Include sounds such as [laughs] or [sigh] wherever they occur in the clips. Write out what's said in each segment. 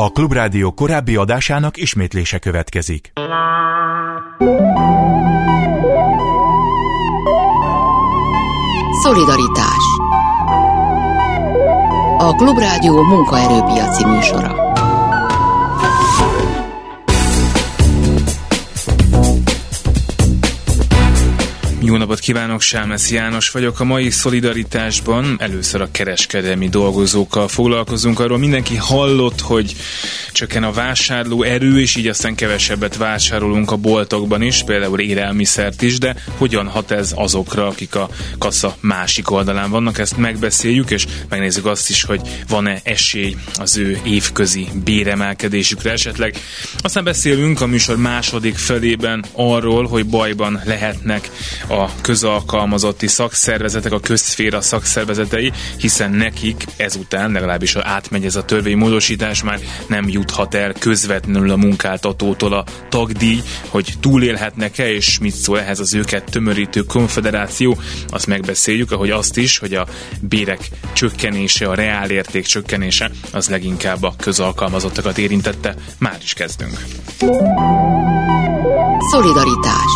A Klubrádió korábbi adásának ismétlése következik. Szolidaritás A Klubrádió munkaerőpiaci műsora. Jó napot kívánok, Sámesz János vagyok. A mai szolidaritásban először a kereskedelmi dolgozókkal foglalkozunk. Arról mindenki hallott, hogy csökken a vásárló erő, és így aztán kevesebbet vásárolunk a boltokban is, például élelmiszert is, de hogyan hat ez azokra, akik a kassa másik oldalán vannak, ezt megbeszéljük, és megnézzük azt is, hogy van-e esély az ő évközi béremelkedésükre esetleg. Aztán beszélünk a műsor második felében arról, hogy bajban lehetnek a közalkalmazotti szakszervezetek, a közszféra szakszervezetei, hiszen nekik ezután, legalábbis ha átmegy ez a törvénymódosítás, már nem juthat el közvetlenül a munkáltatótól a tagdíj, hogy túlélhetnek-e, és mit szól ehhez az őket tömörítő konfederáció, azt megbeszéljük, ahogy azt is, hogy a bérek csökkenése, a reálérték csökkenése, az leginkább a közalkalmazottakat érintette. Már is kezdünk. Szolidaritás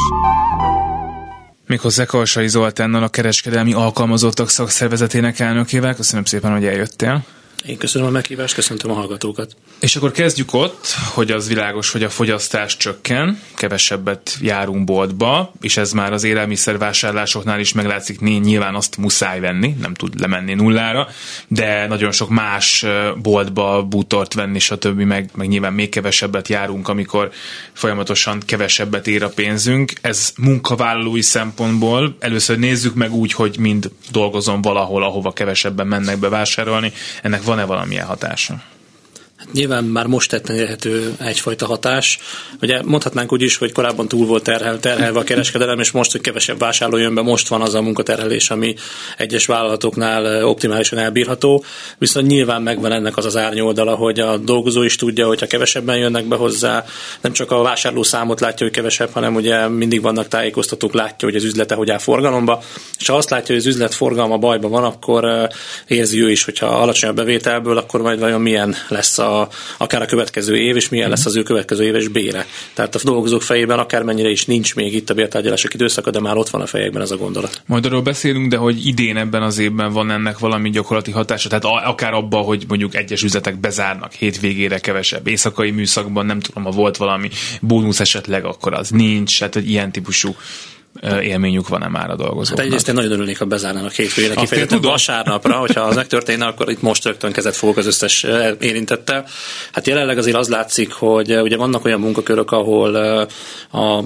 Méghozzá Kalsai Zoltánnal a kereskedelmi alkalmazottak szakszervezetének elnökével. Köszönöm szépen, hogy eljöttél. Én köszönöm a meghívást, köszöntöm a hallgatókat. És akkor kezdjük ott, hogy az világos, hogy a fogyasztás csökken, kevesebbet járunk boltba, és ez már az élelmiszervásárlásoknál is meglátszik, nyilván azt muszáj venni, nem tud lemenni nullára, de nagyon sok más boltba bútort venni, stb. Meg, meg nyilván még kevesebbet járunk, amikor folyamatosan kevesebbet ér a pénzünk. Ez munkavállalói szempontból először nézzük meg úgy, hogy mind dolgozom valahol, ahova kevesebben mennek bevásárolni. Ennek van-e valamilyen hatása? Nyilván már most tetten érhető egyfajta hatás. Ugye mondhatnánk úgy is, hogy korábban túl volt terhel, terhelve a kereskedelem, és most, hogy kevesebb vásárló jön be, most van az a munkaterhelés, ami egyes vállalatoknál optimálisan elbírható. Viszont nyilván megvan ennek az az árnyoldala, hogy a dolgozó is tudja, hogyha kevesebben jönnek be hozzá, nem csak a vásárló számot látja, hogy kevesebb, hanem ugye mindig vannak tájékoztatók, látja, hogy az üzlete hogy áll forgalomba. És ha azt látja, hogy az üzlet forgalma bajban van, akkor érzi ő is, hogyha alacsony a bevételből, akkor majd vajon milyen lesz a akár a következő év, és milyen lesz az ő következő éves bére. Tehát a dolgozók fejében akármennyire is nincs még itt a bértárgyalások időszaka, de már ott van a fejekben ez a gondolat. Majd arról beszélünk, de hogy idén ebben az évben van ennek valami gyakorlati hatása, tehát akár abba, hogy mondjuk egyes üzletek bezárnak hétvégére kevesebb éjszakai műszakban, nem tudom, ha volt valami bónusz esetleg, akkor az nincs, tehát hogy ilyen típusú élményük van-e már a dolgozóknak. Hát egyrészt én nagyon örülnék, ha bezárnának hétvégére, kifejezetten vasárnapra, hogyha az megtörténne, akkor itt most rögtön kezet fogok az összes érintettel. Hát jelenleg azért az látszik, hogy ugye vannak olyan munkakörök, ahol a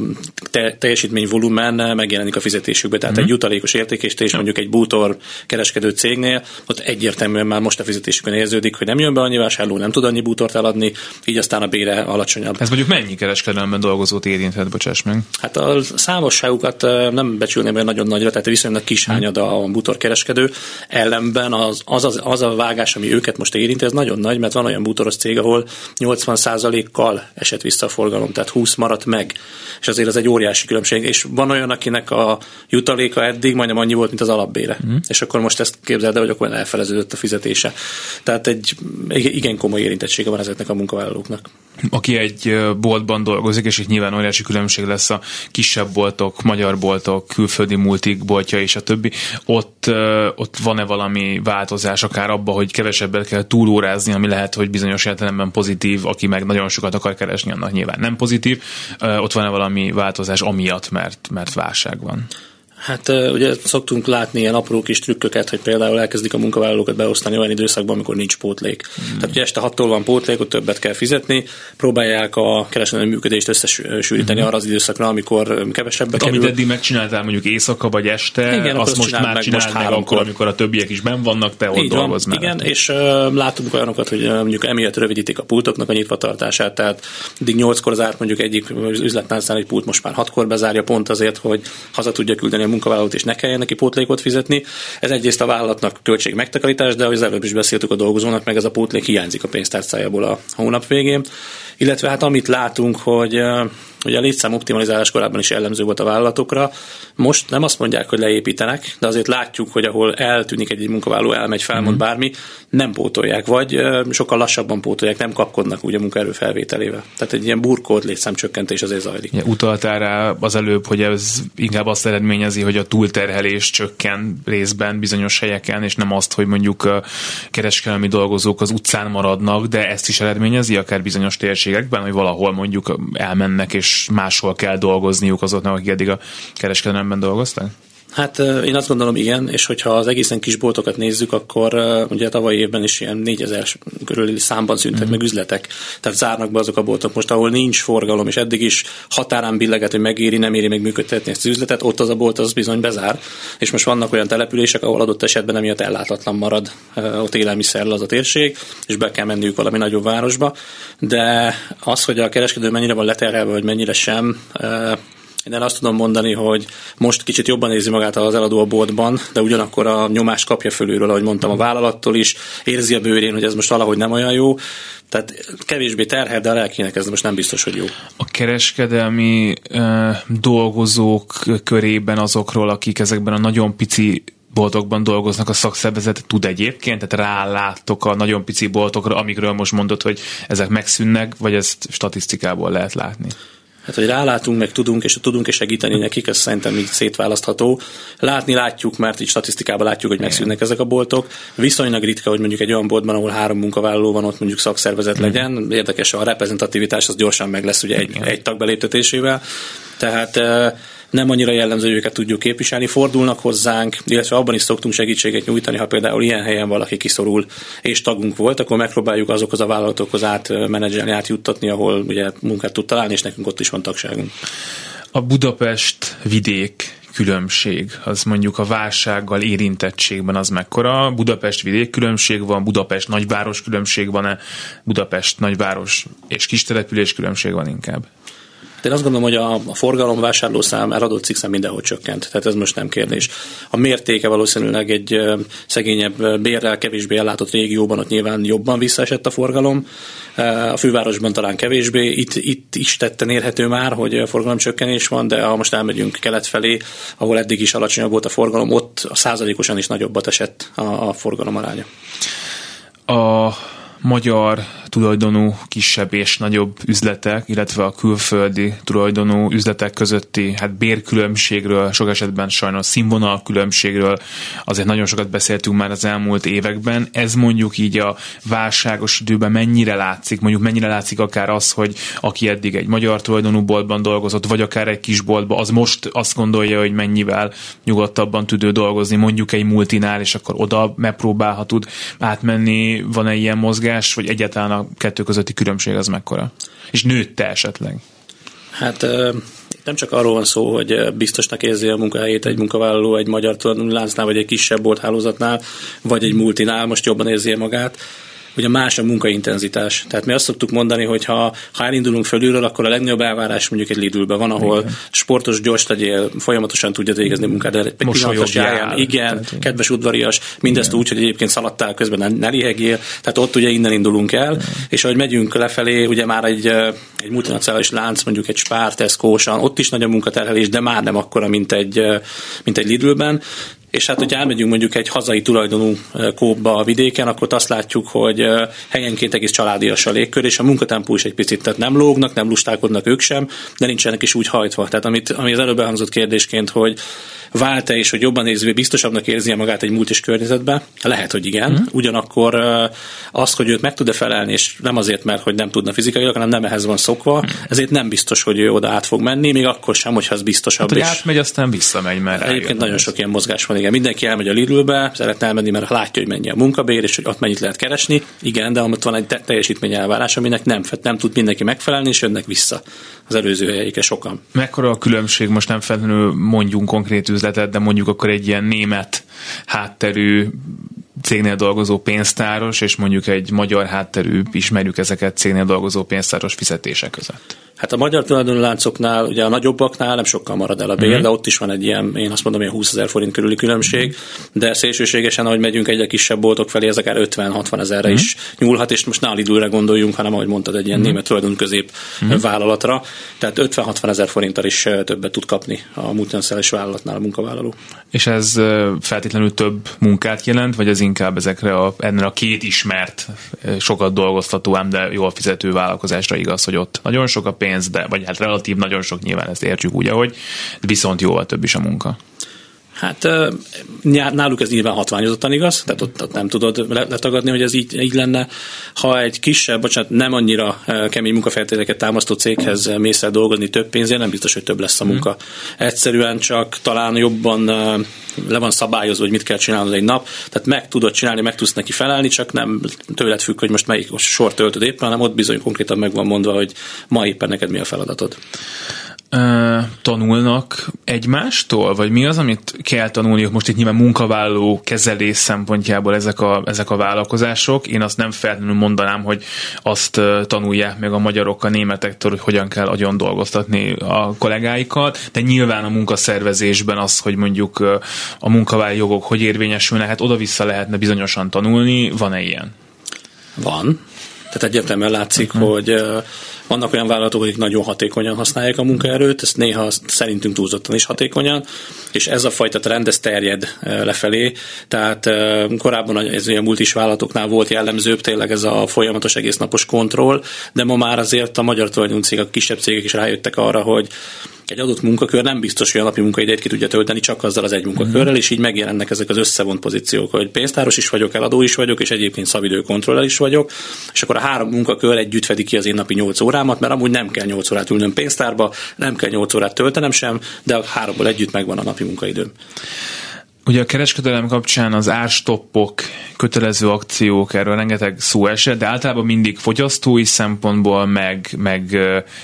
te- teljesítmény volumen megjelenik a fizetésükbe, tehát mm-hmm. egy jutalékos értékésítés mondjuk egy bútor kereskedő cégnél, ott egyértelműen már most a fizetésükön érződik, hogy nem jön be annyi vásárló, nem tud annyi bútort eladni, így aztán a bére alacsonyabb. Ez mondjuk mennyi kereskedelemben dolgozót érinthet, bocsáss meg? Hát a számosságukat hát nem becsülném olyan nagyon nagyra, tehát viszonylag kis hm. hányada a bútorkereskedő. Ellenben az, az, az, az, a vágás, ami őket most érinti, ez nagyon nagy, mert van olyan bútoros cég, ahol 80%-kal esett vissza a forgalom, tehát 20 maradt meg. És azért ez egy óriási különbség. És van olyan, akinek a jutaléka eddig majdnem annyi volt, mint az alapbére. Mm. És akkor most ezt képzeld el, hogy akkor elfeleződött a fizetése. Tehát egy igen komoly érintettsége van ezeknek a munkavállalóknak. Aki egy boltban dolgozik, és itt nyilván óriási különbség lesz a kisebb boltok, magyar boltok, külföldi multik boltja és a többi, ott, ott van-e valami változás akár abba, hogy kevesebbet kell túlórázni, ami lehet, hogy bizonyos értelemben pozitív, aki meg nagyon sokat akar keresni, annak nyilván nem pozitív. Ott van-e valami változás amiatt, mert, mert válság van? Hát ugye szoktunk látni ilyen apró kis trükköket, hogy például elkezdik a munkavállalókat beosztani olyan időszakban, amikor nincs pótlék. Hmm. Tehát ugye este 6 van pótlék, ott többet kell fizetni, próbálják a kereskedelmi működést összesűríteni hmm. arra az időszakra, amikor kevesebbet Amit kerül. eddig megcsináltál mondjuk éjszaka vagy este, Igen, azt most már csináld meg, meg akkor, amikor a többiek is ben vannak, te ott dolgozz Igen, és uh, látunk olyanokat, hogy uh, mondjuk emiatt rövidítik a pultoknak a nyitvatartását, tehát eddig 8-kor zárt mondjuk egyik üzletláncnál egy pult most már 6-kor bezárja, pont azért, hogy haza tudja küldeni a munkavállalót, és ne kelljen neki pótlékot fizetni. Ez egyrészt a vállalatnak költség megtakarítás, de ahogy az előbb is beszéltük a dolgozónak, meg ez a pótlék hiányzik a pénztárcájából a hónap végén. Illetve hát amit látunk, hogy Ugye a létszám optimalizálás korábban is jellemző volt a vállalatokra. Most nem azt mondják, hogy leépítenek, de azért látjuk, hogy ahol eltűnik egy munkavállaló, elmegy, felmond mm. bármi, nem pótolják, vagy sokkal lassabban pótolják, nem kapkodnak úgy a munkaerő felvételével. Tehát egy ilyen burkolt létszámcsökkentés azért zajlik. Ja, utaltál rá az előbb, hogy ez inkább azt eredményezi, hogy a túlterhelés csökken részben bizonyos helyeken, és nem azt, hogy mondjuk kereskedelmi dolgozók az utcán maradnak, de ezt is eredményezi akár bizonyos térségekben, hogy valahol mondjuk elmennek, és máshol kell dolgozniuk azoknak, akik eddig a kereskedelemben dolgoztak? Hát én azt gondolom igen, és hogyha az egészen kis boltokat nézzük, akkor ugye tavalyi évben is ilyen 4000 körüli számban szüntek mm. meg üzletek, tehát zárnak be azok a boltok most, ahol nincs forgalom, és eddig is határán billeget, hogy megéri, nem éri meg működtetni ezt az üzletet, ott az a bolt az bizony bezár, és most vannak olyan települések, ahol adott esetben emiatt ellátatlan marad ott élelmiszer az a térség, és be kell menniük valami nagyobb városba, de az, hogy a kereskedő mennyire van leterhelve, vagy mennyire sem, én azt tudom mondani, hogy most kicsit jobban érzi magát az eladó a boltban, de ugyanakkor a nyomás kapja fölülről, ahogy mondtam, a vállalattól is, érzi a bőrén, hogy ez most valahogy nem olyan jó. Tehát kevésbé terhel, de a lelkének ez most nem biztos, hogy jó. A kereskedelmi uh, dolgozók körében azokról, akik ezekben a nagyon pici boltokban dolgoznak a szakszervezet tud egyébként, tehát rálátok a nagyon pici boltokra, amikről most mondod, hogy ezek megszűnnek, vagy ezt statisztikából lehet látni? Hát, hogy rálátunk, meg tudunk, és tudunk és segíteni nekik, ez szerintem így szétválasztható. Látni látjuk, mert így statisztikában látjuk, hogy megszűnnek ezek a boltok. Viszonylag ritka, hogy mondjuk egy olyan boltban, ahol három munkavállaló van, ott mondjuk szakszervezet legyen. Érdekes, a reprezentativitás az gyorsan meg lesz ugye egy, egy tag beléptetésével. Tehát nem annyira jellemző, hogy őket tudjuk képviselni, fordulnak hozzánk, illetve abban is szoktunk segítséget nyújtani, ha például ilyen helyen valaki kiszorul és tagunk volt, akkor megpróbáljuk azokhoz a vállalatokhoz átmenedzselni, átjuttatni, ahol ugye munkát tud találni, és nekünk ott is van tagságunk. A Budapest vidék különbség, az mondjuk a válsággal érintettségben az mekkora? Budapest vidék különbség van, Budapest nagyváros különbség van-e, Budapest nagyváros és kistelepülés különbség van inkább? Én azt gondolom, hogy a, a forgalom vásárlószám, eladott cikkszám mindenhol csökkent, tehát ez most nem kérdés. A mértéke valószínűleg egy szegényebb, bérrel kevésbé ellátott régióban ott nyilván jobban visszaesett a forgalom, a fővárosban talán kevésbé, itt, itt is tetten érhető már, hogy forgalomcsökkenés van, de ha most elmegyünk kelet felé, ahol eddig is alacsonyabb volt a forgalom, ott a százalékosan is nagyobbat esett a, a forgalom aránya. A magyar tulajdonú kisebb és nagyobb üzletek, illetve a külföldi tulajdonú üzletek közötti hát bérkülönbségről, sok esetben sajnos színvonal különbségről azért nagyon sokat beszéltünk már az elmúlt években. Ez mondjuk így a válságos időben mennyire látszik, mondjuk mennyire látszik akár az, hogy aki eddig egy magyar tulajdonú boltban dolgozott, vagy akár egy kis boltban, az most azt gondolja, hogy mennyivel nyugodtabban tud ő dolgozni, mondjuk egy multinál, és akkor oda megpróbálha tud átmenni, van-e ilyen mozgás, vagy egyáltalán a kettő közötti különbség az mekkora? És nőtte esetleg? Hát nem csak arról van szó, hogy biztosnak érzi a munkahelyét egy munkavállaló egy magyar láncnál, vagy egy kisebb bolthálózatnál, vagy egy multinál most jobban érzi magát, ugye más a munkaintenzitás. Tehát mi azt szoktuk mondani, hogy ha, ha elindulunk fölülről, akkor a legnagyobb elvárás mondjuk egy lidl van, ahol igen. sportos, gyors legyél, folyamatosan tudja végezni munkát, de egy pillanatos jáján, igen, tehát, kedves udvarias, mindezt igen. úgy, hogy egyébként szaladtál közben ne, lihegél, tehát ott ugye innen indulunk el, igen. és ahogy megyünk lefelé, ugye már egy, egy multinacionális lánc, mondjuk egy Spár, tesco ott is nagy a munkaterhelés, de már nem akkora, mint egy, mint egy Lidlben, és hát, hogy elmegyünk mondjuk egy hazai tulajdonú kóba a vidéken, akkor azt látjuk, hogy helyenként egész családias a légkör, és a munkatempó is egy picit, tehát nem lógnak, nem lustálkodnak ők sem, de nincsenek is úgy hajtva. Tehát amit, ami az előbb elhangzott kérdésként, hogy vált-e és hogy jobban érzi, biztosabbnak érzi magát egy múltis környezetbe? Lehet, hogy igen. Mm. Ugyanakkor az, hogy őt meg tud-e felelni, és nem azért, mert hogy nem tudna fizikailag, hanem nem ehhez van szokva, mm. ezért nem biztos, hogy ő oda át fog menni, még akkor sem, hogyha az biztosabb. Hát, hogy átmegy, aztán visszamegy, mert Egyébként nagyon sok ilyen mozgás van, igen. Mindenki elmegy a Lidlbe, szeretne elmenni, mert látja, hogy mennyi a munkabér, és hogy ott mennyit lehet keresni. Igen, de ott van egy teljesítmény elvárás, aminek nem, nem tud mindenki megfelelni, és jönnek vissza az előző helyeike sokan. Mekkora a különbség, most nem feltétlenül mondjunk konkrét üzletet, de mondjuk akkor egy ilyen német hátterű cégnél dolgozó pénztáros, és mondjuk egy magyar hátterű, ismerjük ezeket cégnél dolgozó pénztáros fizetések között? Hát a magyar tulajdonláncoknál, ugye a nagyobbaknál nem sokkal marad el a bér, mm-hmm. de ott is van egy ilyen, én azt mondom, ilyen 20 ezer forint körüli különbség, de szélsőségesen, ahogy megyünk egyre kisebb boltok felé, ez akár 50-60 ezerre mm-hmm. is nyúlhat, és most ne Lidlre gondoljunk, hanem ahogy mondtad, egy ilyen mm-hmm. német tulajdon közép mm-hmm. vállalatra. Tehát 50-60 ezer forinttal is többet tud kapni a multinacionális vállalatnál a munkavállaló. És ez feltétlenül több munkát jelent, vagy ez inkább ezekre a, ennél a két ismert, sokat dolgoztató, ám de jól fizető vállalkozásra igaz, hogy ott nagyon sok a pénz, de, vagy hát relatív nagyon sok nyilván ezt értsük úgy, ahogy, viszont jóval több is a munka. Hát náluk ez nyilván hatványozottan igaz, tehát ott, ott nem tudod letagadni, hogy ez így, így lenne. Ha egy kisebb, bocsánat, nem annyira kemény munkafeltételeket támasztó céghez mész el dolgozni több pénzért, nem biztos, hogy több lesz a mhm. munka. Egyszerűen csak talán jobban le van szabályozva, hogy mit kell csinálnod egy nap, tehát meg tudod csinálni, meg tudsz neki felelni, csak nem tőled függ, hogy most melyik sor töltöd éppen, hanem ott bizony konkrétan meg van mondva, hogy ma éppen neked mi a feladatod tanulnak egymástól, vagy mi az, amit kell tanulniuk most itt nyilván munkavállaló kezelés szempontjából ezek a, ezek a vállalkozások. Én azt nem feltétlenül mondanám, hogy azt tanulják meg a magyarok a németektől, hogy hogyan kell agyon dolgoztatni a kollégáikat, de nyilván a munkaszervezésben az, hogy mondjuk a munkavállalói jogok hogy érvényesülnek, hát oda-vissza lehetne bizonyosan tanulni. Van-e ilyen? Van. Tehát egyértelműen látszik, uh-huh. hogy vannak olyan vállalatok, akik nagyon hatékonyan használják a munkaerőt, ezt néha szerintünk túlzottan is hatékonyan, és ez a fajta trend, ez terjed lefelé. Tehát korábban ez olyan multis vállalatoknál volt jellemzőbb tényleg ez a folyamatos egésznapos kontroll, de ma már azért a magyar tulajdoncégek, a kisebb cégek is rájöttek arra, hogy egy adott munkakör nem biztos, hogy a napi munkaidejét ki tudja tölteni csak azzal az egy munkakörrel, uh-huh. és így megjelennek ezek az összevont pozíciók, hogy pénztáros is vagyok, eladó is vagyok, és egyébként szabidőkontroller is vagyok, és akkor a három munkakör együtt fedi ki az én napi 8 órámat, mert amúgy nem kell 8 órát ülnöm pénztárba, nem kell 8 órát töltenem sem, de a háromból együtt megvan a napi munkaidőm. Ugye a kereskedelem kapcsán az árstoppok, kötelező akciók, erről rengeteg szó esett, de általában mindig fogyasztói szempontból, meg, meg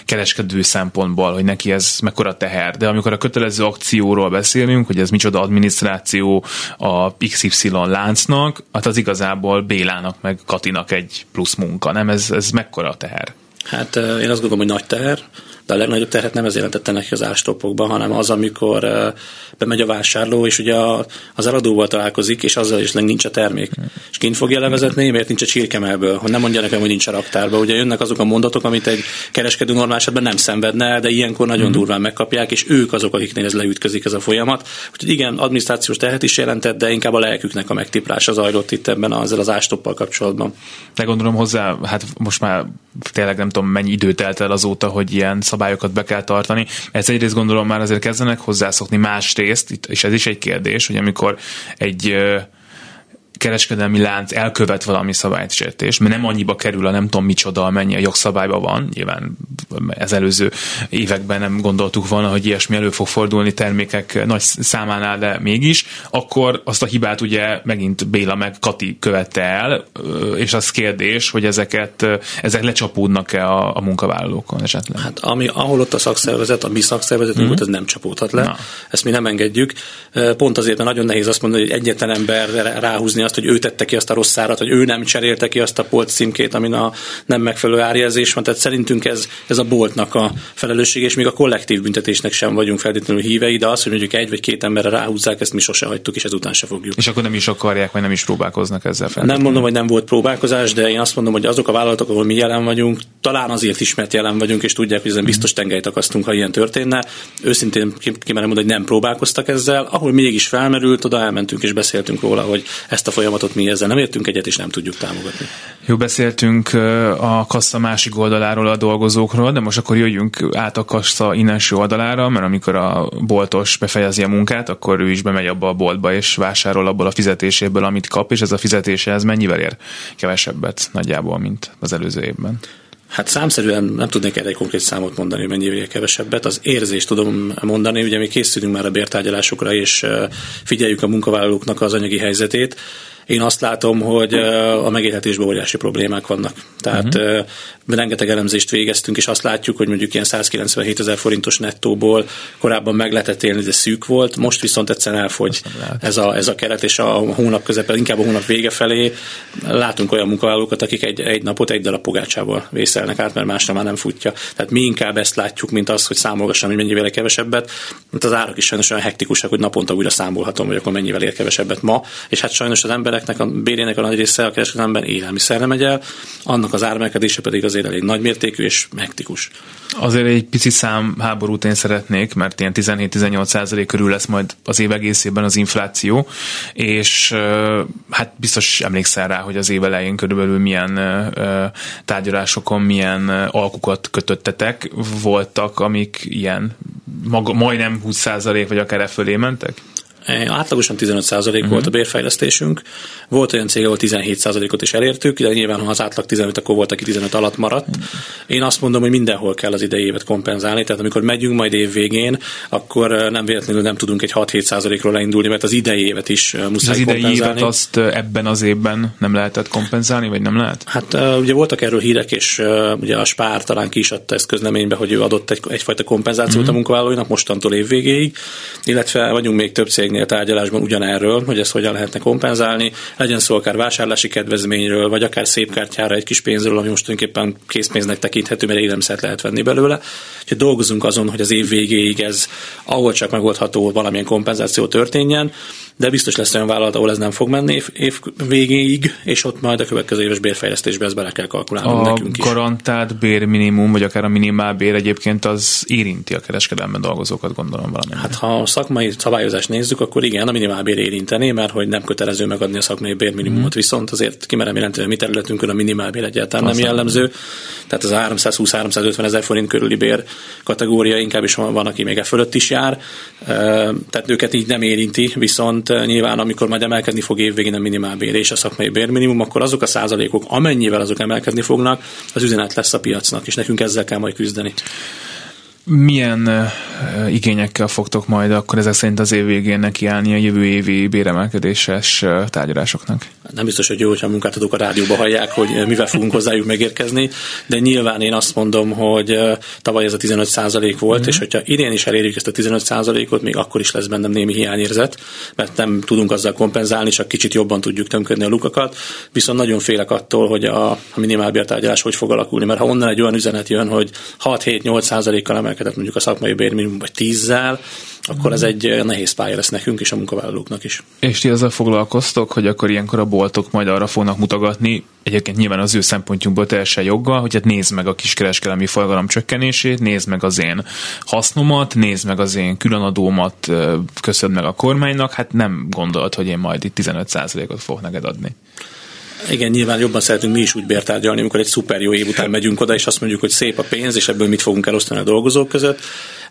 kereskedő szempontból, hogy neki ez mekkora teher. De amikor a kötelező akcióról beszélünk, hogy ez micsoda adminisztráció a XY láncnak, hát az igazából Bélának meg Katinak egy plusz munka, nem? Ez, ez mekkora teher? Hát én azt gondolom, hogy nagy teher de a legnagyobb terhet nem ez jelentette neki az ástopokban, hanem az, amikor bemegy a vásárló, és ugye az eladóval találkozik, és azzal is nincs a termék. És kint fogja levezetni, miért nincs a csirkemelből, hogy nem mondja nekem, hogy nincs a raktárban. Ugye jönnek azok a mondatok, amit egy kereskedő normál esetben nem szenvedne el, de ilyenkor nagyon mm. durván megkapják, és ők azok, akiknél ez leütközik ez a folyamat. Úgyhogy igen, adminisztrációs terhet is jelentett, de inkább a lelküknek a megtiprása zajlott itt ebben az, az ástoppal kapcsolatban. De gondolom hozzá, hát most már tényleg nem tudom mennyi időt telt el azóta, hogy ilyen szabályokat be kell tartani. Ez egyrészt gondolom már azért kezdenek hozzászokni másrészt, és ez is egy kérdés, hogy amikor egy kereskedelmi lánc elkövet valami szabálysértés, mert nem annyiba kerül a nem tudom micsoda, mennyi a jogszabályban van, nyilván ez előző években nem gondoltuk volna, hogy ilyesmi elő fog fordulni termékek nagy számánál, de mégis, akkor azt a hibát ugye megint Béla meg Kati követte el, és az kérdés, hogy ezeket, ezek lecsapódnak-e a, a munkavállalókon esetleg? Hát ami, ahol ott a szakszervezet, a mi szakszervezetünk, mm-hmm. ez nem csapódhat le. Na. Ezt mi nem engedjük. Pont azért, mert nagyon nehéz azt mondani, hogy egyetlen ember ráhúzni azt, hogy ő tette ki azt a rossz árat, hogy ő nem cserélte ki azt a polc címkét, amin a nem megfelelő árjelzés van. Tehát szerintünk ez, ez a boltnak a felelősség, és még a kollektív büntetésnek sem vagyunk feltétlenül hívei, de az, hogy mondjuk egy vagy két emberre ráhúzzák, ezt mi sose hagytuk, és ezután se fogjuk. És akkor nem is akarják, vagy nem is próbálkoznak ezzel fel. Nem mondom, hogy nem volt próbálkozás, de én azt mondom, hogy azok a vállalatok, ahol mi jelen vagyunk, talán azért is, mert jelen vagyunk, és tudják, hogy ezen biztos tengelyt akasztunk, ha ilyen történne. Őszintén kimerem mondani, hogy nem próbálkoztak ezzel. Ahol mégis felmerült, oda elmentünk és beszéltünk róla, hogy ezt a folyamatot mi ezzel nem értünk egyet, és nem tudjuk támogatni. Jó, beszéltünk a kassa másik oldaláról a dolgozókról, de most akkor jöjjünk át a kassa innenső oldalára, mert amikor a boltos befejezi a munkát, akkor ő is bemegy abba a boltba, és vásárol abból a fizetéséből, amit kap, és ez a fizetése ez mennyivel ér kevesebbet nagyjából, mint az előző évben. Hát számszerűen nem tudnék erre egy konkrét számot mondani, mennyivel kevesebbet. Az érzést tudom mondani, ugye mi készülünk már a bértárgyalásokra, és figyeljük a munkavállalóknak az anyagi helyzetét Én azt látom, hogy a megélhetésben óriási problémák vannak. Tehát uh-huh. rengeteg elemzést végeztünk, és azt látjuk, hogy mondjuk ilyen 197 ezer forintos nettóból korábban meg lehetett élni, de szűk volt, most viszont egyszerűen elfogy ez a, ez a keret, és a hónap közepe, inkább a hónap vége felé látunk olyan munkavállalókat, akik egy, egy napot egy darab pogácsával vészelnek át, mert másra már nem futja. Tehát mi inkább ezt látjuk, mint az, hogy számolgassam, hogy mennyivel kevesebbet. Mint az árak is sajnos olyan hektikusak, hogy naponta újra számolhatom, hogy akkor mennyivel ér kevesebbet ma. És hát sajnos az embereknek a bérének a nagy része a kereskedelemben élelmiszerre megy el, annak az ármelkedése pedig azért elég nagymértékű és hektikus. Azért egy pici szám háborút én szeretnék, mert ilyen 17-18 százalék körül lesz majd az év egészében az infláció, és hát biztos emlékszel rá, hogy az év elején körülbelül milyen tárgyalásokon milyen alkukat kötöttetek voltak, amik ilyen maga, majdnem 20 százalék, vagy akár e fölé mentek? Átlagosan 15% uh-huh. volt a bérfejlesztésünk. Volt olyan cég, ahol 17%-ot is elértük, de nyilván, ha az átlag 15, akkor volt, aki 15 alatt maradt. Uh-huh. Én azt mondom, hogy mindenhol kell az idei évet kompenzálni, tehát amikor megyünk majd év végén, akkor nem véletlenül nem tudunk egy 6-7%-ról leindulni, mert az idei évet is muszáj Az idei évet azt ebben az évben nem lehetett kompenzálni, vagy nem lehet? Hát ugye voltak erről hírek, és ugye a Spár talán ki is adta ezt közleménybe, hogy ő adott egy, egyfajta kompenzációt uh-huh. a munkavállalóinak mostantól év végéig, illetve vagyunk még több cég cégnél tárgyalásban ugyanerről, hogy ezt hogyan lehetne kompenzálni, legyen szó akár vásárlási kedvezményről, vagy akár szép kártyára egy kis pénzről, ami most tulajdonképpen készpénznek tekinthető, mert élelmiszert lehet venni belőle. Úgyhogy dolgozunk azon, hogy az év végéig ez, ahol csak megoldható, valamilyen kompenzáció történjen de biztos lesz olyan vállalat, ahol ez nem fog menni év, év végéig, és ott majd a következő éves bérfejlesztésbe ezt bele kell kalkulálnunk a nekünk is. garantált bérminimum, vagy akár a minimálbér egyébként az érinti a kereskedelemben dolgozókat, gondolom valami. Hát ha a szakmai szabályozást nézzük, akkor igen, a minimálbér érinteni, mert hogy nem kötelező megadni a szakmai bérminimumot, mm. viszont azért kimerem jelenteni, hogy mi területünkön a minimálbér egyáltalán Aztán nem jellemző. Tehát az a 320-350 ezer forint körüli bér kategória inkább is van, van, aki még e fölött is jár. Tehát őket így nem érinti, viszont nyilván amikor majd emelkedni fog évvégén a minimálbér és a szakmai bérminimum, akkor azok a százalékok, amennyivel azok emelkedni fognak, az üzenet lesz a piacnak, és nekünk ezzel kell majd küzdeni. Milyen uh, igényekkel fogtok majd akkor ezek szerint az év végén nekiállni a jövő évi béremelkedéses uh, tárgyalásoknak? Nem biztos, hogy jó, hogyha a munkáltatók a rádióba hallják, hogy mivel fogunk hozzájuk megérkezni, de nyilván én azt mondom, hogy tavaly ez a 15 százalék volt, mm-hmm. és hogyha idén is elérjük ezt a 15 százalékot, még akkor is lesz bennem némi hiányérzet, mert nem tudunk azzal kompenzálni, csak kicsit jobban tudjuk tömködni a lukakat, viszont nagyon félek attól, hogy a, a minimálbértárgyalás hogy fog alakulni, mert ha onnan egy olyan üzenet jön, hogy 6-7-8 százalékkal emelkedett mondjuk a szakmai bérminimum vagy tízzel, akkor ez egy nehéz pálya lesz nekünk és a munkavállalóknak is. És ti azzal foglalkoztok, hogy akkor ilyenkor a boltok majd arra fognak mutogatni, egyébként nyilván az ő szempontjunkból teljesen joggal, hogy hát nézd meg a kiskereskedelmi forgalom csökkenését, nézd meg az én hasznomat, nézd meg az én különadómat, köszönd meg a kormánynak, hát nem gondolt, hogy én majd itt 15%-ot fog neked adni. Igen, nyilván jobban szeretünk mi is úgy bértárgyalni, amikor egy szuper jó év után megyünk oda, és azt mondjuk, hogy szép a pénz, és ebből mit fogunk elosztani a dolgozók között.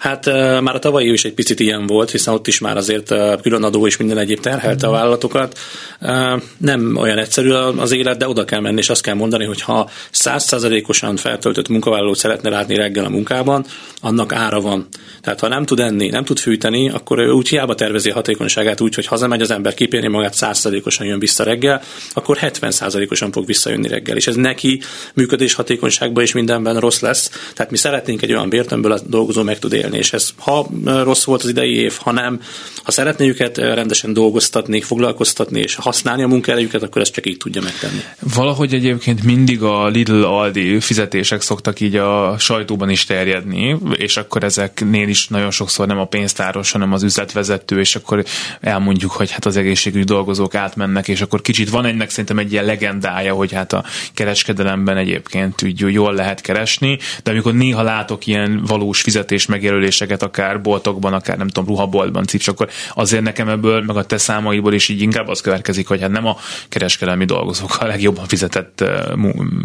Hát már a tavalyi is egy picit ilyen volt, hiszen ott is már azért különadó és minden egyéb terhelte a vállalatokat. Nem olyan egyszerű az élet, de oda kell menni, és azt kell mondani, hogy ha százszázalékosan feltöltött munkavállalót szeretne látni reggel a munkában, annak ára van. Tehát ha nem tud enni, nem tud fűteni, akkor ő úgy hiába tervezi a hatékonyságát úgy, hogy hazamegy az ember, kipérni magát, százszázalékosan jön vissza reggel, akkor 70 százalékosan fog visszajönni reggel. És ez neki működés hatékonyságban és mindenben rossz lesz. Tehát mi szeretnénk egy olyan bért, amiből a dolgozó meg tud élni. És ez ha rossz volt az idei év, ha nem, ha szeretné őket rendesen dolgoztatni, foglalkoztatni és használni a munkaerejüket, akkor ezt csak így tudja megtenni. Valahogy egyébként mindig a Lidl Aldi fizetések szoktak így a sajtóban is terjedni, és akkor ezeknél is nagyon sokszor nem a pénztáros, hanem az üzletvezető, és akkor elmondjuk, hogy hát az egészségügyi dolgozók átmennek, és akkor kicsit van ennek szerintem egy ilyen legendája, hogy hát a kereskedelemben egyébként úgy jól lehet keresni, de amikor néha látok ilyen valós fizetés megjelöléseket, akár boltokban, akár nem tudom, ruhaboltban, cips, akkor azért nekem ebből, meg a te számaiból is így inkább az következik, hogy hát nem a kereskedelmi dolgozók a legjobban fizetett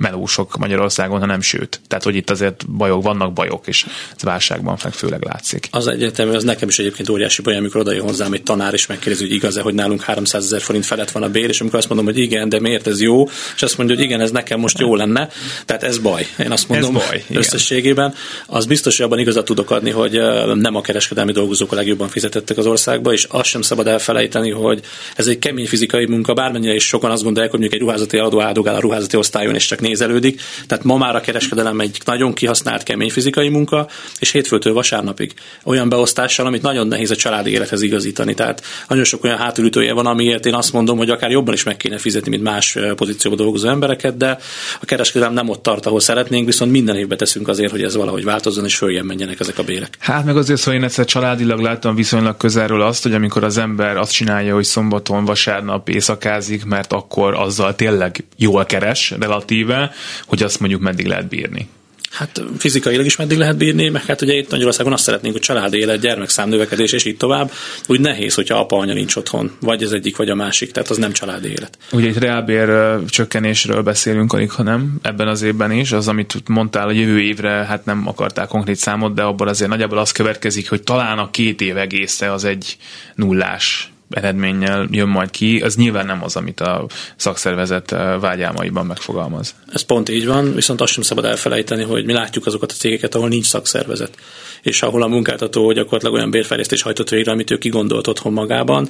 melósok Magyarországon, hanem sőt. Tehát, hogy itt azért bajok, vannak bajok, és ez válságban főleg látszik. Az egyetemű, az nekem is egyébként óriási baj, amikor oda jön hozzám egy tanár, és megkérdezi, hogy igaz-e, hogy nálunk 300 ezer forint felett van a bér, és amikor azt mondom, hogy igen, de miért ez jó, és azt mondja, hogy igen, ez nekem most jó lenne. Tehát ez baj. Én azt mondom, ez baj, összességében. Az biztos, hogy abban igazat tudok adni, hogy hogy nem a kereskedelmi dolgozók a legjobban fizetettek az országba, és azt sem szabad elfelejteni, hogy ez egy kemény fizikai munka, bármennyire is sokan azt gondolják, hogy mondjuk egy ruházati eladó áldogál a ruházati osztályon és csak nézelődik. Tehát ma már a kereskedelem egy nagyon kihasznált kemény fizikai munka, és hétfőtől vasárnapig olyan beosztással, amit nagyon nehéz a családi élethez igazítani. Tehát nagyon sok olyan hátulütője van, amiért én azt mondom, hogy akár jobban is meg kéne fizetni, mint más pozícióban dolgozó embereket, de a kereskedelem nem ott tart, ahol szeretnénk, viszont minden évben teszünk azért, hogy ez valahogy változzon, és följebb menjenek ezek a bérek. Hát meg azért, hogy én egyszer családilag láttam viszonylag közelről azt, hogy amikor az ember azt csinálja, hogy szombaton, vasárnap éjszakázik, mert akkor azzal tényleg jól keres relatíve, hogy azt mondjuk meddig lehet bírni. Hát fizikailag is meddig lehet bírni, meg hát ugye itt Magyarországon azt szeretnénk, hogy családi élet, gyermekszám növekedés, és így tovább. Úgy nehéz, hogyha apa, anya nincs otthon, vagy az egyik, vagy a másik, tehát az nem családi élet. Ugye egy reálbér csökkenésről beszélünk alig, hanem ebben az évben is, az, amit mondtál, a jövő évre, hát nem akarták konkrét számot, de abban azért nagyjából az következik, hogy talán a két év egésze az egy nullás eredménnyel jön majd ki, az nyilván nem az, amit a szakszervezet vágyálmaiban megfogalmaz. Ez pont így van, viszont azt sem szabad elfelejteni, hogy mi látjuk azokat a cégeket, ahol nincs szakszervezet, és ahol a munkáltató gyakorlatilag olyan bérfejlesztés hajtott végre, amit ő kigondolt otthon magában,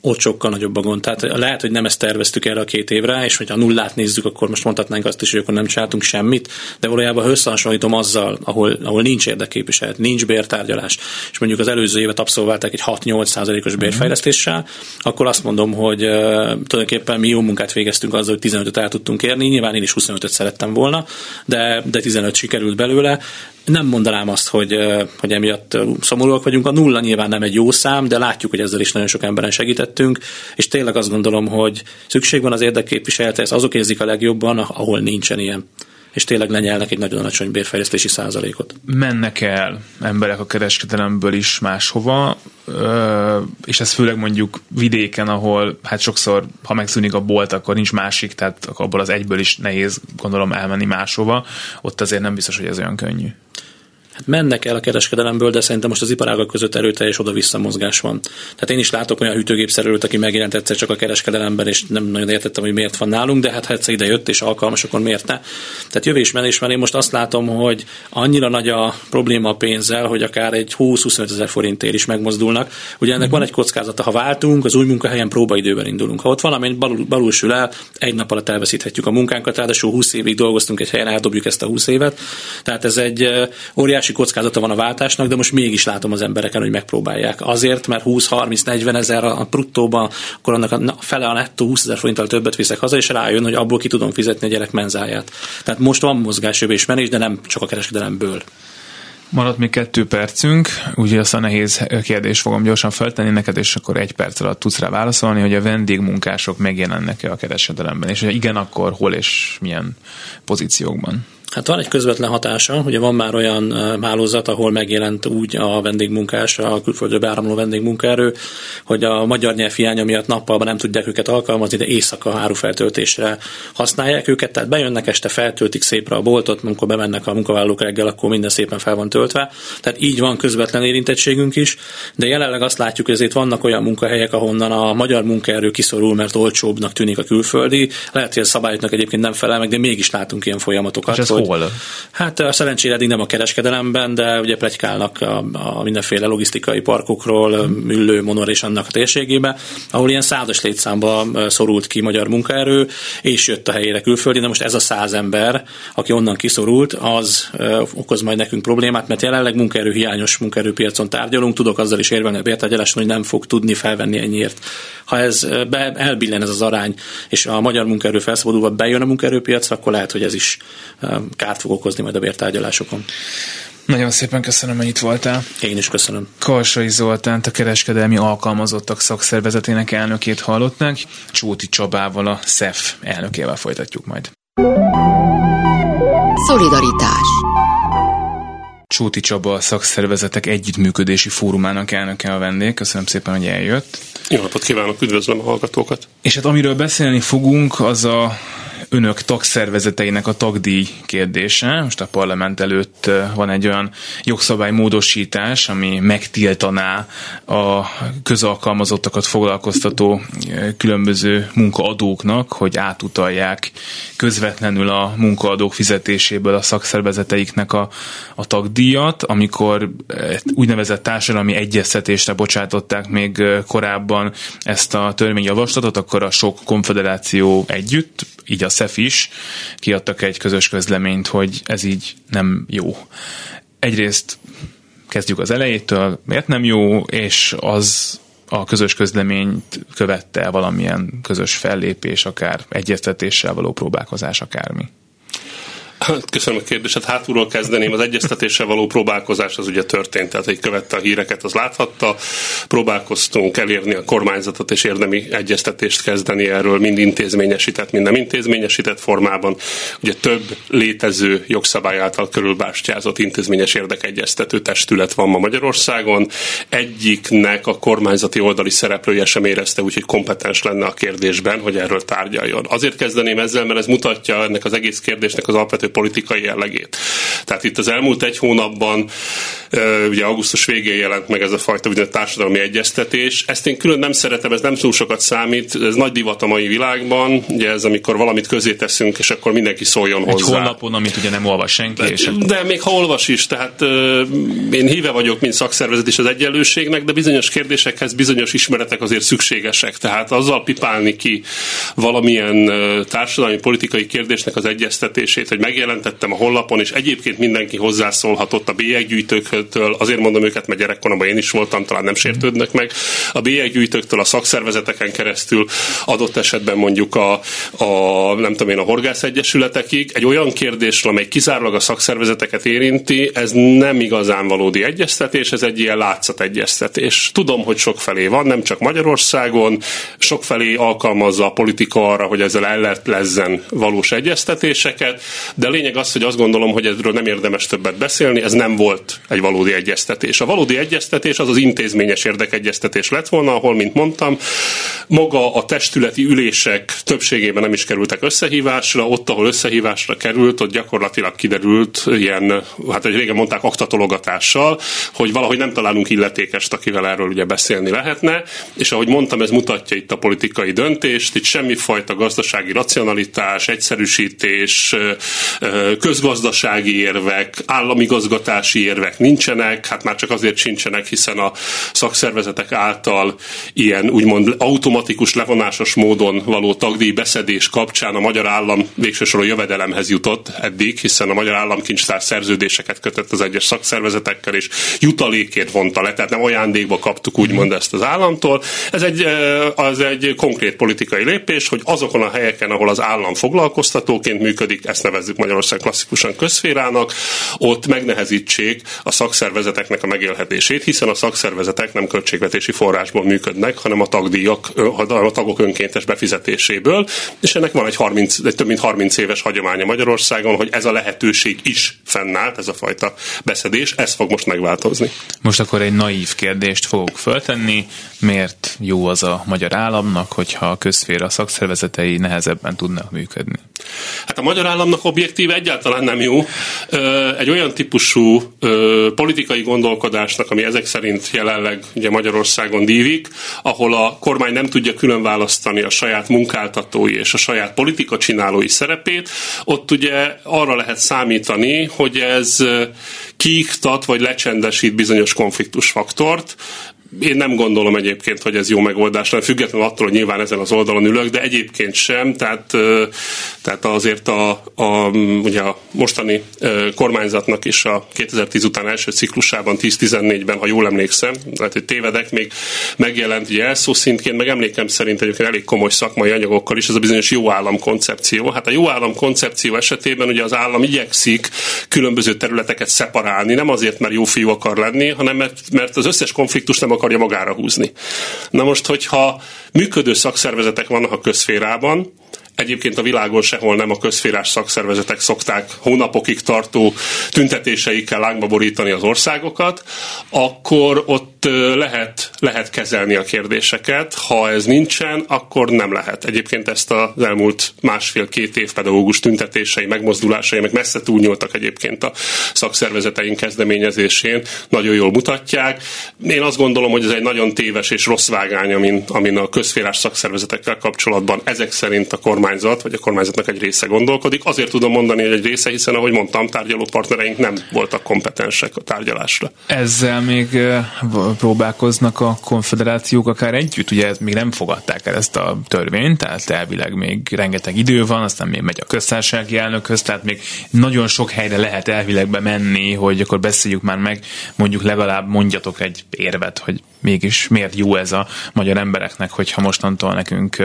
ott sokkal nagyobb a gond. Tehát lehet, hogy nem ezt terveztük erre a két évre, és hogyha nullát nézzük, akkor most mondhatnánk azt is, hogy akkor nem csináltunk semmit, de valójában ha összehasonlítom azzal, ahol, ahol nincs érdekképviselet, nincs bértárgyalás, és mondjuk az előző évet abszolválták egy 6-8 százalékos bérfejlesztéssel, akkor azt mondom, hogy uh, tulajdonképpen mi jó munkát végeztünk azzal, hogy 15-öt el tudtunk érni, nyilván én is 25-öt szerettem volna, de, de 15 sikerült belőle, nem mondanám azt, hogy, hogy emiatt szomorúak vagyunk. A nulla nyilván nem egy jó szám, de látjuk, hogy ezzel is nagyon sok emberen segítettünk, és tényleg azt gondolom, hogy szükség van az érdekképviseletre, ezt azok érzik a legjobban, ahol nincsen ilyen és tényleg lenyelnek egy nagyon alacsony bérfejlesztési százalékot. Mennek el emberek a kereskedelemből is máshova, és ez főleg mondjuk vidéken, ahol hát sokszor, ha megszűnik a bolt, akkor nincs másik, tehát abból az egyből is nehéz gondolom elmenni máshova, ott azért nem biztos, hogy ez olyan könnyű mennek el a kereskedelemből, de szerintem most az iparágak között erőteljes oda-vissza mozgás van. Tehát én is látok olyan hűtőgépszerelőt, aki megjelent egyszer csak a kereskedelemben, és nem nagyon értettem, hogy miért van nálunk, de hát ha egyszer ide jött és alkalmas, akkor miért ne? Tehát jövés menés, én most azt látom, hogy annyira nagy a probléma a pénzzel, hogy akár egy 20-25 ezer forintért is megmozdulnak. Ugye ennek van egy kockázata, ha váltunk, az új munkahelyen próbaidőben indulunk. Ha ott valami balul, balul el, egy nap alatt elveszíthetjük a munkánkat, ráadásul 20 évig dolgoztunk egy helyen, eldobjuk ezt a 20 évet. Tehát ez egy óriási óriási kockázata van a váltásnak, de most mégis látom az embereken, hogy megpróbálják. Azért, mert 20-30-40 ezer a bruttóban, akkor annak a fele a nettó 20 ezer forinttal többet viszek haza, és rájön, hogy abból ki tudom fizetni a gyerek menzáját. Tehát most van mozgásjövés menés, de nem csak a kereskedelemből. Maradt még kettő percünk, úgyhogy azt a nehéz kérdést fogom gyorsan feltenni neked, és akkor egy perc alatt tudsz rá válaszolni, hogy a vendégmunkások megjelennek-e a kereskedelemben, és ha igen, akkor hol és milyen pozíciókban? Hát van egy közvetlen hatása, ugye van már olyan hálózat, ahol megjelent úgy a vendégmunkás, a külföldről beáramló vendégmunkaerő, hogy a magyar nyelv hiánya miatt nappalban nem tudják őket alkalmazni, de éjszaka árufeltöltésre használják őket, tehát bejönnek este, feltöltik szépre a boltot, amikor bemennek a munkavállalók reggel, akkor minden szépen fel van töltve. Tehát így van közvetlen érintettségünk is, de jelenleg azt látjuk, hogy ezért vannak olyan munkahelyek, ahonnan a magyar munkaerő kiszorul, mert olcsóbbnak tűnik a külföldi. Lehet, hogy a szabályoknak egyébként nem felel meg, de mégis látunk ilyen folyamatokat. És hogy, hol? Hát a szerencsére eddig nem a kereskedelemben, de ugye plegykálnak a, a mindenféle logisztikai parkokról, Müllő, Monor és annak a térségébe, ahol ilyen százas létszámba szorult ki magyar munkaerő, és jött a helyére külföldi, de most ez a száz ember, aki onnan kiszorult, az okoz majd nekünk problémát, mert jelenleg munkaerő hiányos munkaerőpiacon tárgyalunk, tudok azzal is érvelni a bértárgyaláson, hogy nem fog tudni felvenni ennyiért. Ha ez be, elbillen ez az arány, és a magyar munkaerő felszabadulva bejön a munkaerőpiacra, akkor lehet, hogy ez is kárt fog okozni majd a bértárgyalásokon. Nagyon szépen köszönöm, hogy itt voltál. Én is köszönöm. Karsai Zoltánt, a kereskedelmi alkalmazottak szakszervezetének elnökét hallották. Csóti Csabával, a SZEF elnökével folytatjuk majd. Szolidaritás Csóti Csaba a szakszervezetek együttműködési fórumának elnöke a vendég. Köszönöm szépen, hogy eljött. Jó napot kívánok, üdvözlöm a hallgatókat. És hát amiről beszélni fogunk, az a önök tagszervezeteinek a tagdíj kérdése. Most a parlament előtt van egy olyan jogszabálymódosítás, ami megtiltaná a közalkalmazottakat foglalkoztató különböző munkaadóknak, hogy átutalják közvetlenül a munkaadók fizetéséből a szakszervezeteiknek a, a tagdíjat, amikor úgynevezett társadalmi egyeztetésre bocsátották még korábban ezt a törvényjavaslatot, akkor a sok konfederáció együtt, így a SZEF is kiadtak egy közös közleményt, hogy ez így nem jó. Egyrészt kezdjük az elejétől, miért nem jó, és az a közös közleményt követte valamilyen közös fellépés, akár egyeztetéssel való próbálkozás, akármi. [coughs] Köszönöm a kérdést. Hát hátulról kezdeném. Az egyeztetéssel való próbálkozás az ugye történt, tehát egy követte a híreket, az láthatta. Próbálkoztunk elérni a kormányzatot és érdemi egyeztetést kezdeni erről, mind intézményesített, mind nem intézményesített formában. Ugye több létező jogszabály által körülbástyázott intézményes érdekegyeztető testület van ma Magyarországon. Egyiknek a kormányzati oldali szereplője sem érezte úgy, hogy kompetens lenne a kérdésben, hogy erről tárgyaljon. Azért kezdeném ezzel, mert ez mutatja ennek az egész kérdésnek az alapvető politikai jellegét. Tehát itt az elmúlt egy hónapban, ugye augusztus végén jelent meg ez a fajta úgynevezett társadalmi egyeztetés. Ezt én külön nem szeretem, ez nem túl sokat számít, ez nagy divat a mai világban, ugye ez amikor valamit közé teszünk, és akkor mindenki szóljon egy hozzá. Egy honlapon, amit ugye nem olvas senki. De, és de még ha olvas is, tehát én híve vagyok, mint szakszervezet is az egyenlőségnek, de bizonyos kérdésekhez bizonyos ismeretek azért szükségesek. Tehát azzal pipálni ki valamilyen társadalmi politikai kérdésnek az egyeztetését, hogy meg megjelentettem a honlapon, és egyébként mindenki hozzászólhatott a bélyeggyűjtőktől, azért mondom őket, mert gyerekkoromban én is voltam, talán nem sértődnek meg, a bélyeggyűjtőktől, a szakszervezeteken keresztül, adott esetben mondjuk a, a nem tudom én, a horgász egyesületekig, egy olyan kérdésről, amely kizárólag a szakszervezeteket érinti, ez nem igazán valódi egyeztetés, ez egy ilyen látszategyeztetés. Tudom, hogy sok felé van, nem csak Magyarországon, sok felé alkalmazza a politika arra, hogy ezzel elletlezzen valós egyeztetéseket, de a lényeg az, hogy azt gondolom, hogy erről nem érdemes többet beszélni, ez nem volt egy valódi egyeztetés. A valódi egyeztetés az az intézményes érdekegyeztetés lett volna, ahol, mint mondtam, maga a testületi ülések többségében nem is kerültek összehívásra, ott, ahol összehívásra került, ott gyakorlatilag kiderült ilyen, hát egy régen mondták aktatologatással, hogy valahogy nem találunk illetékest, akivel erről ugye beszélni lehetne, és ahogy mondtam, ez mutatja itt a politikai döntést, itt semmifajta gazdasági racionalitás, egyszerűsítés, közgazdasági érvek, államigazgatási érvek nincsenek, hát már csak azért sincsenek, hiszen a szakszervezetek által ilyen úgymond automatikus levonásos módon való tagdíj beszedés kapcsán a magyar állam végső jövedelemhez jutott eddig, hiszen a magyar államkincstár szerződéseket kötött az egyes szakszervezetekkel, és jutalékért vonta le, tehát nem ajándékba kaptuk úgymond ezt az államtól. Ez egy, az egy konkrét politikai lépés, hogy azokon a helyeken, ahol az állam foglalkoztatóként működik, ezt nevezzük Magyarország klasszikusan közférának, ott megnehezítsék a szakszervezeteknek a megélhetését, hiszen a szakszervezetek nem költségvetési forrásból működnek, hanem a tagdíjak, a tagok önkéntes befizetéséből, és ennek van egy, 30, egy több mint 30 éves hagyománya Magyarországon, hogy ez a lehetőség is fennállt, ez a fajta beszedés, ez fog most megváltozni. Most akkor egy naív kérdést fogok föltenni, miért jó az a magyar államnak, hogyha a közféra szakszervezetei nehezebben tudnak működni? Hát a magyar államnak objektíve egyáltalán nem jó. Egy olyan típusú politikai gondolkodásnak, ami ezek szerint jelenleg ugye Magyarországon dívik, ahol a kormány nem tudja külön választani a saját munkáltatói és a saját politika csinálói szerepét, ott ugye arra lehet számítani, hogy ez kiiktat vagy lecsendesít bizonyos konfliktusfaktort, én nem gondolom egyébként, hogy ez jó megoldás, nem függetlenül attól, hogy nyilván ezen az oldalon ülök, de egyébként sem, tehát, tehát azért a, a, ugye a mostani kormányzatnak is a 2010 után első ciklusában, 10-14-ben, ha jól emlékszem, lehet, hogy tévedek, még megjelent ugye elszó szintként, meg emlékem szerint egyébként elég komoly szakmai anyagokkal is ez a bizonyos jó állam koncepció. Hát a jó állam koncepció esetében ugye az állam igyekszik különböző területeket szeparálni, nem azért, mert jó fiú akar lenni, hanem mert, mert az összes konfliktus nem akarja magára húzni. Na most, hogyha működő szakszervezetek vannak a közférában, egyébként a világon sehol nem a közférás szakszervezetek szokták hónapokig tartó tüntetéseikkel lángba borítani az országokat, akkor ott lehet, lehet kezelni a kérdéseket. Ha ez nincsen, akkor nem lehet. Egyébként ezt az elmúlt másfél-két év pedagógus tüntetései, megmozdulásai, meg messze túlnyúltak egyébként a szakszervezeteink kezdeményezésén, nagyon jól mutatják. Én azt gondolom, hogy ez egy nagyon téves és rossz vágány, amin, amin a közférás szakszervezetekkel kapcsolatban ezek szerint a kormányzat, vagy a kormányzatnak egy része gondolkodik. Azért tudom mondani, hogy egy része, hiszen ahogy mondtam, tárgyaló partnereink nem voltak kompetensek a tárgyalásra. Ezzel még próbálkoznak a konfederációk akár együtt, ugye még nem fogadták el ezt a törvényt, tehát elvileg még rengeteg idő van, aztán még megy a köztársasági elnökhöz, tehát még nagyon sok helyre lehet elvileg bemenni, hogy akkor beszéljük már meg, mondjuk legalább mondjatok egy érvet, hogy mégis miért jó ez a magyar embereknek, hogyha mostantól nekünk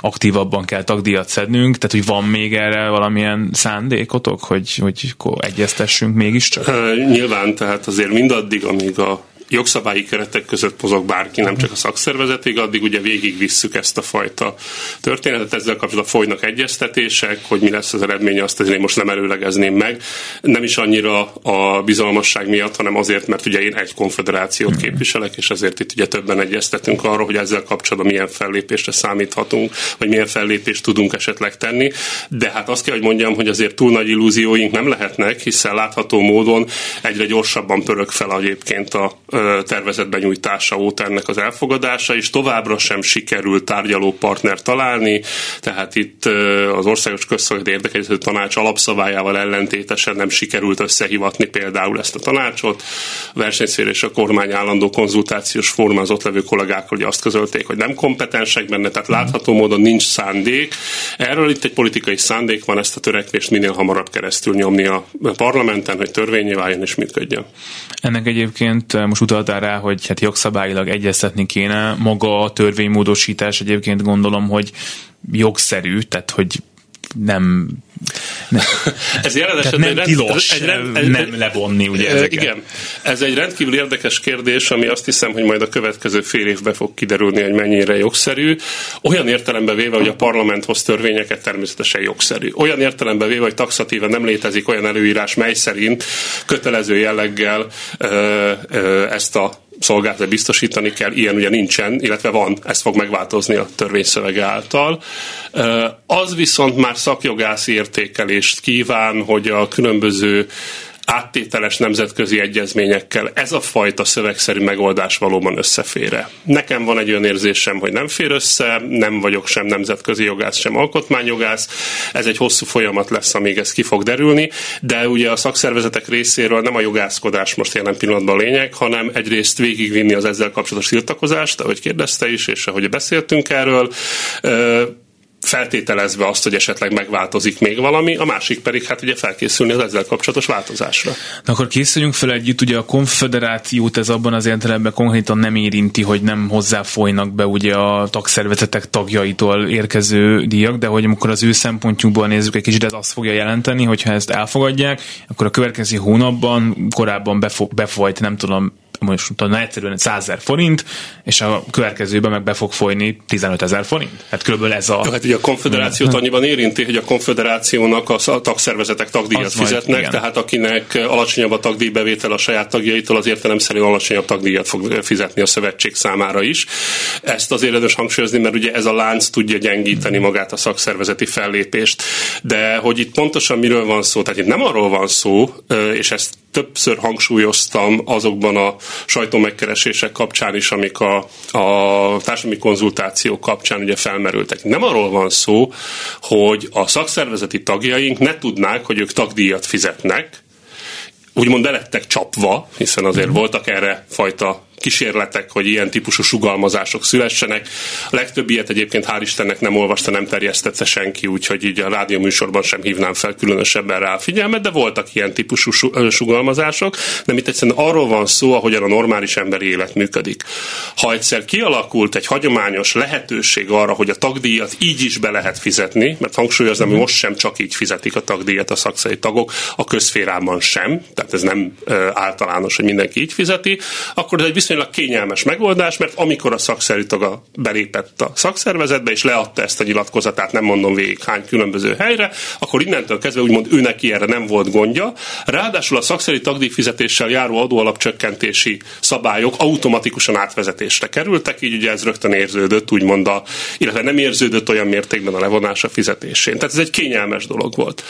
aktívabban kell tagdíjat szednünk, tehát hogy van még erre valamilyen szándékotok, hogy, hogy egyeztessünk mégiscsak? Nyilván, tehát azért mindaddig, amíg a jogszabályi keretek között mozog bárki, nem csak a szakszervezetig, addig ugye végigvisszük ezt a fajta történetet. Ezzel kapcsolatban folynak egyeztetések, hogy mi lesz az eredménye, azt azért én most nem előlegezném meg. Nem is annyira a bizalmasság miatt, hanem azért, mert ugye én egy konfederációt hmm. képviselek, és ezért itt ugye többen egyeztetünk arról, hogy ezzel kapcsolatban milyen fellépésre számíthatunk, vagy milyen fellépést tudunk esetleg tenni. De hát azt kell, hogy mondjam, hogy azért túl nagy illúzióink nem lehetnek, hiszen látható módon egyre gyorsabban pörög fel egyébként a tervezet benyújtása óta ennek az elfogadása, és továbbra sem sikerült tárgyaló partner találni, tehát itt az Országos Közszolgálati Érdekező Tanács alapszabályával ellentétesen nem sikerült összehivatni például ezt a tanácsot. A versenyszfér és a kormány állandó konzultációs fórum az ott levő kollégák, hogy azt közölték, hogy nem kompetensek benne, tehát látható módon nincs szándék. Erről itt egy politikai szándék van ezt a törekvést minél hamarabb keresztül nyomni a parlamenten, hogy törvényé váljon és működjön. Ennek egyébként most utaltál rá, hogy hát jogszabályilag egyeztetni kéne. Maga a törvénymódosítás egyébként gondolom, hogy jogszerű, tehát hogy nem [laughs] nem. Ez jelen esetben nem rend, tilos egy, rend, egy, nem levonni ugye ezeket. Igen, ez egy rendkívül érdekes kérdés, ami azt hiszem, hogy majd a következő fél évben fog kiderülni, hogy mennyire jogszerű. Olyan értelemben véve, hogy a parlament hoz törvényeket természetesen jogszerű. Olyan értelemben véve, hogy taxatíve nem létezik olyan előírás, mely szerint kötelező jelleggel ö, ö, ezt a szolgáltat biztosítani kell, ilyen ugye nincsen, illetve van, ez fog megváltozni a törvényszövege által. Az viszont már szakjogász értékelést kíván, hogy a különböző áttételes nemzetközi egyezményekkel ez a fajta szövegszerű megoldás valóban összefér Nekem van egy olyan érzésem, hogy nem fér össze, nem vagyok sem nemzetközi jogász, sem alkotmányjogász. Ez egy hosszú folyamat lesz, amíg ez ki fog derülni, de ugye a szakszervezetek részéről nem a jogászkodás most jelen pillanatban a lényeg, hanem egyrészt végigvinni az ezzel kapcsolatos tiltakozást, ahogy kérdezte is, és ahogy beszéltünk erről feltételezve azt, hogy esetleg megváltozik még valami, a másik pedig hát ugye felkészülni az ezzel kapcsolatos változásra. Na akkor készüljünk fel együtt, ugye a konfederációt ez abban az értelemben konkrétan nem érinti, hogy nem hozzáfolynak be ugye a tagszervezetek tagjaitól érkező díjak, de hogy amikor az ő szempontjukból nézzük egy kicsit, ez azt fogja jelenteni, hogyha ezt elfogadják, akkor a következő hónapban korábban befolyt, nem tudom, most tudom, egyszerűen 100 ezer forint, és a következőben meg be fog folyni 15 ezer forint. Hát körülbelül ez a... Hát ugye a konfederációt annyiban érinti, hogy a konfederációnak a tagszervezetek tagdíjat az fizetnek, majd, tehát akinek alacsonyabb a tagdíjbevétel a saját tagjaitól, az értelemszerűen alacsonyabb tagdíjat fog fizetni a szövetség számára is. Ezt azért érdemes hangsúlyozni, mert ugye ez a lánc tudja gyengíteni magát a szakszervezeti fellépést. De hogy itt pontosan miről van szó, tehát itt nem arról van szó, és ezt többször hangsúlyoztam azokban a sajtómegkeresések kapcsán is, amik a, a társadalmi konzultációk kapcsán ugye felmerültek. Nem arról van szó, hogy a szakszervezeti tagjaink ne tudnák, hogy ők tagdíjat fizetnek, úgymond belettek csapva, hiszen azért mm. voltak erre fajta kísérletek, hogy ilyen típusú sugalmazások szülessenek. A legtöbb ilyet egyébként hál' Istennek nem olvasta, nem terjesztette senki, úgyhogy így a rádióműsorban sem hívnám fel különösebben rá a figyelmet, de voltak ilyen típusú sugalmazások, de itt egyszerűen arról van szó, ahogyan a normális emberi élet működik. Ha egyszer kialakult egy hagyományos lehetőség arra, hogy a tagdíjat így is be lehet fizetni, mert hangsúlyozom, hogy most sem csak így fizetik a tagdíjat a szakszerű tagok, a közférában sem, tehát ez nem általános, hogy mindenki így fizeti, akkor ez egy viszonylag kényelmes megoldás, mert amikor a szakszerű taga belépett a szakszervezetbe, és leadta ezt a nyilatkozatát, nem mondom végig hány különböző helyre, akkor innentől kezdve úgymond ő neki erre nem volt gondja. Ráadásul a szakszerű tagdíj fizetéssel járó adóalapcsökkentési szabályok automatikusan átvezetésre kerültek, így ugye ez rögtön érződött, úgymond a, illetve nem érződött olyan mértékben a levonás a fizetésén. Tehát ez egy kényelmes dolog volt.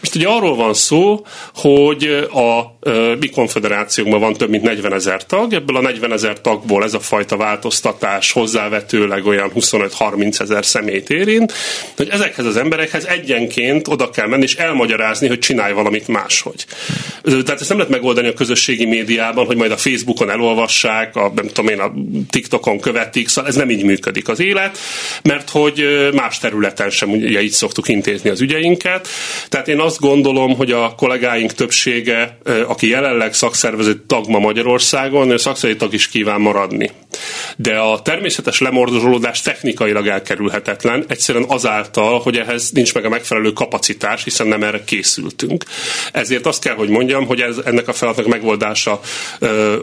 Most ugye arról van szó, hogy a mi konfederációkban van több mint 40 ezer tag, ebből a 40 ezer tagból ez a fajta változtatás hozzávetőleg olyan 25-30 ezer szemét érint, hogy ezekhez az emberekhez egyenként oda kell menni és elmagyarázni, hogy csinálj valamit máshogy. Tehát ezt nem lehet megoldani a közösségi médiában, hogy majd a Facebookon elolvassák, a, nem tudom én, a TikTokon követik, szóval ez nem így működik az élet, mert hogy más területen sem ugye így szoktuk intézni az ügyeinket. Tehát én azt gondolom, hogy a kollégáink többsége, aki jelenleg szakszervezet tag ma Magyarországon, ő szakszervezeti tag is kíván maradni. De a természetes lemordozolódás technikailag elkerülhetetlen, egyszerűen azáltal, hogy ehhez nincs meg a megfelelő kapacitás, hiszen nem erre készültünk. Ezért azt kell, hogy mondjam, hogy ez, ennek a feladatnak megoldása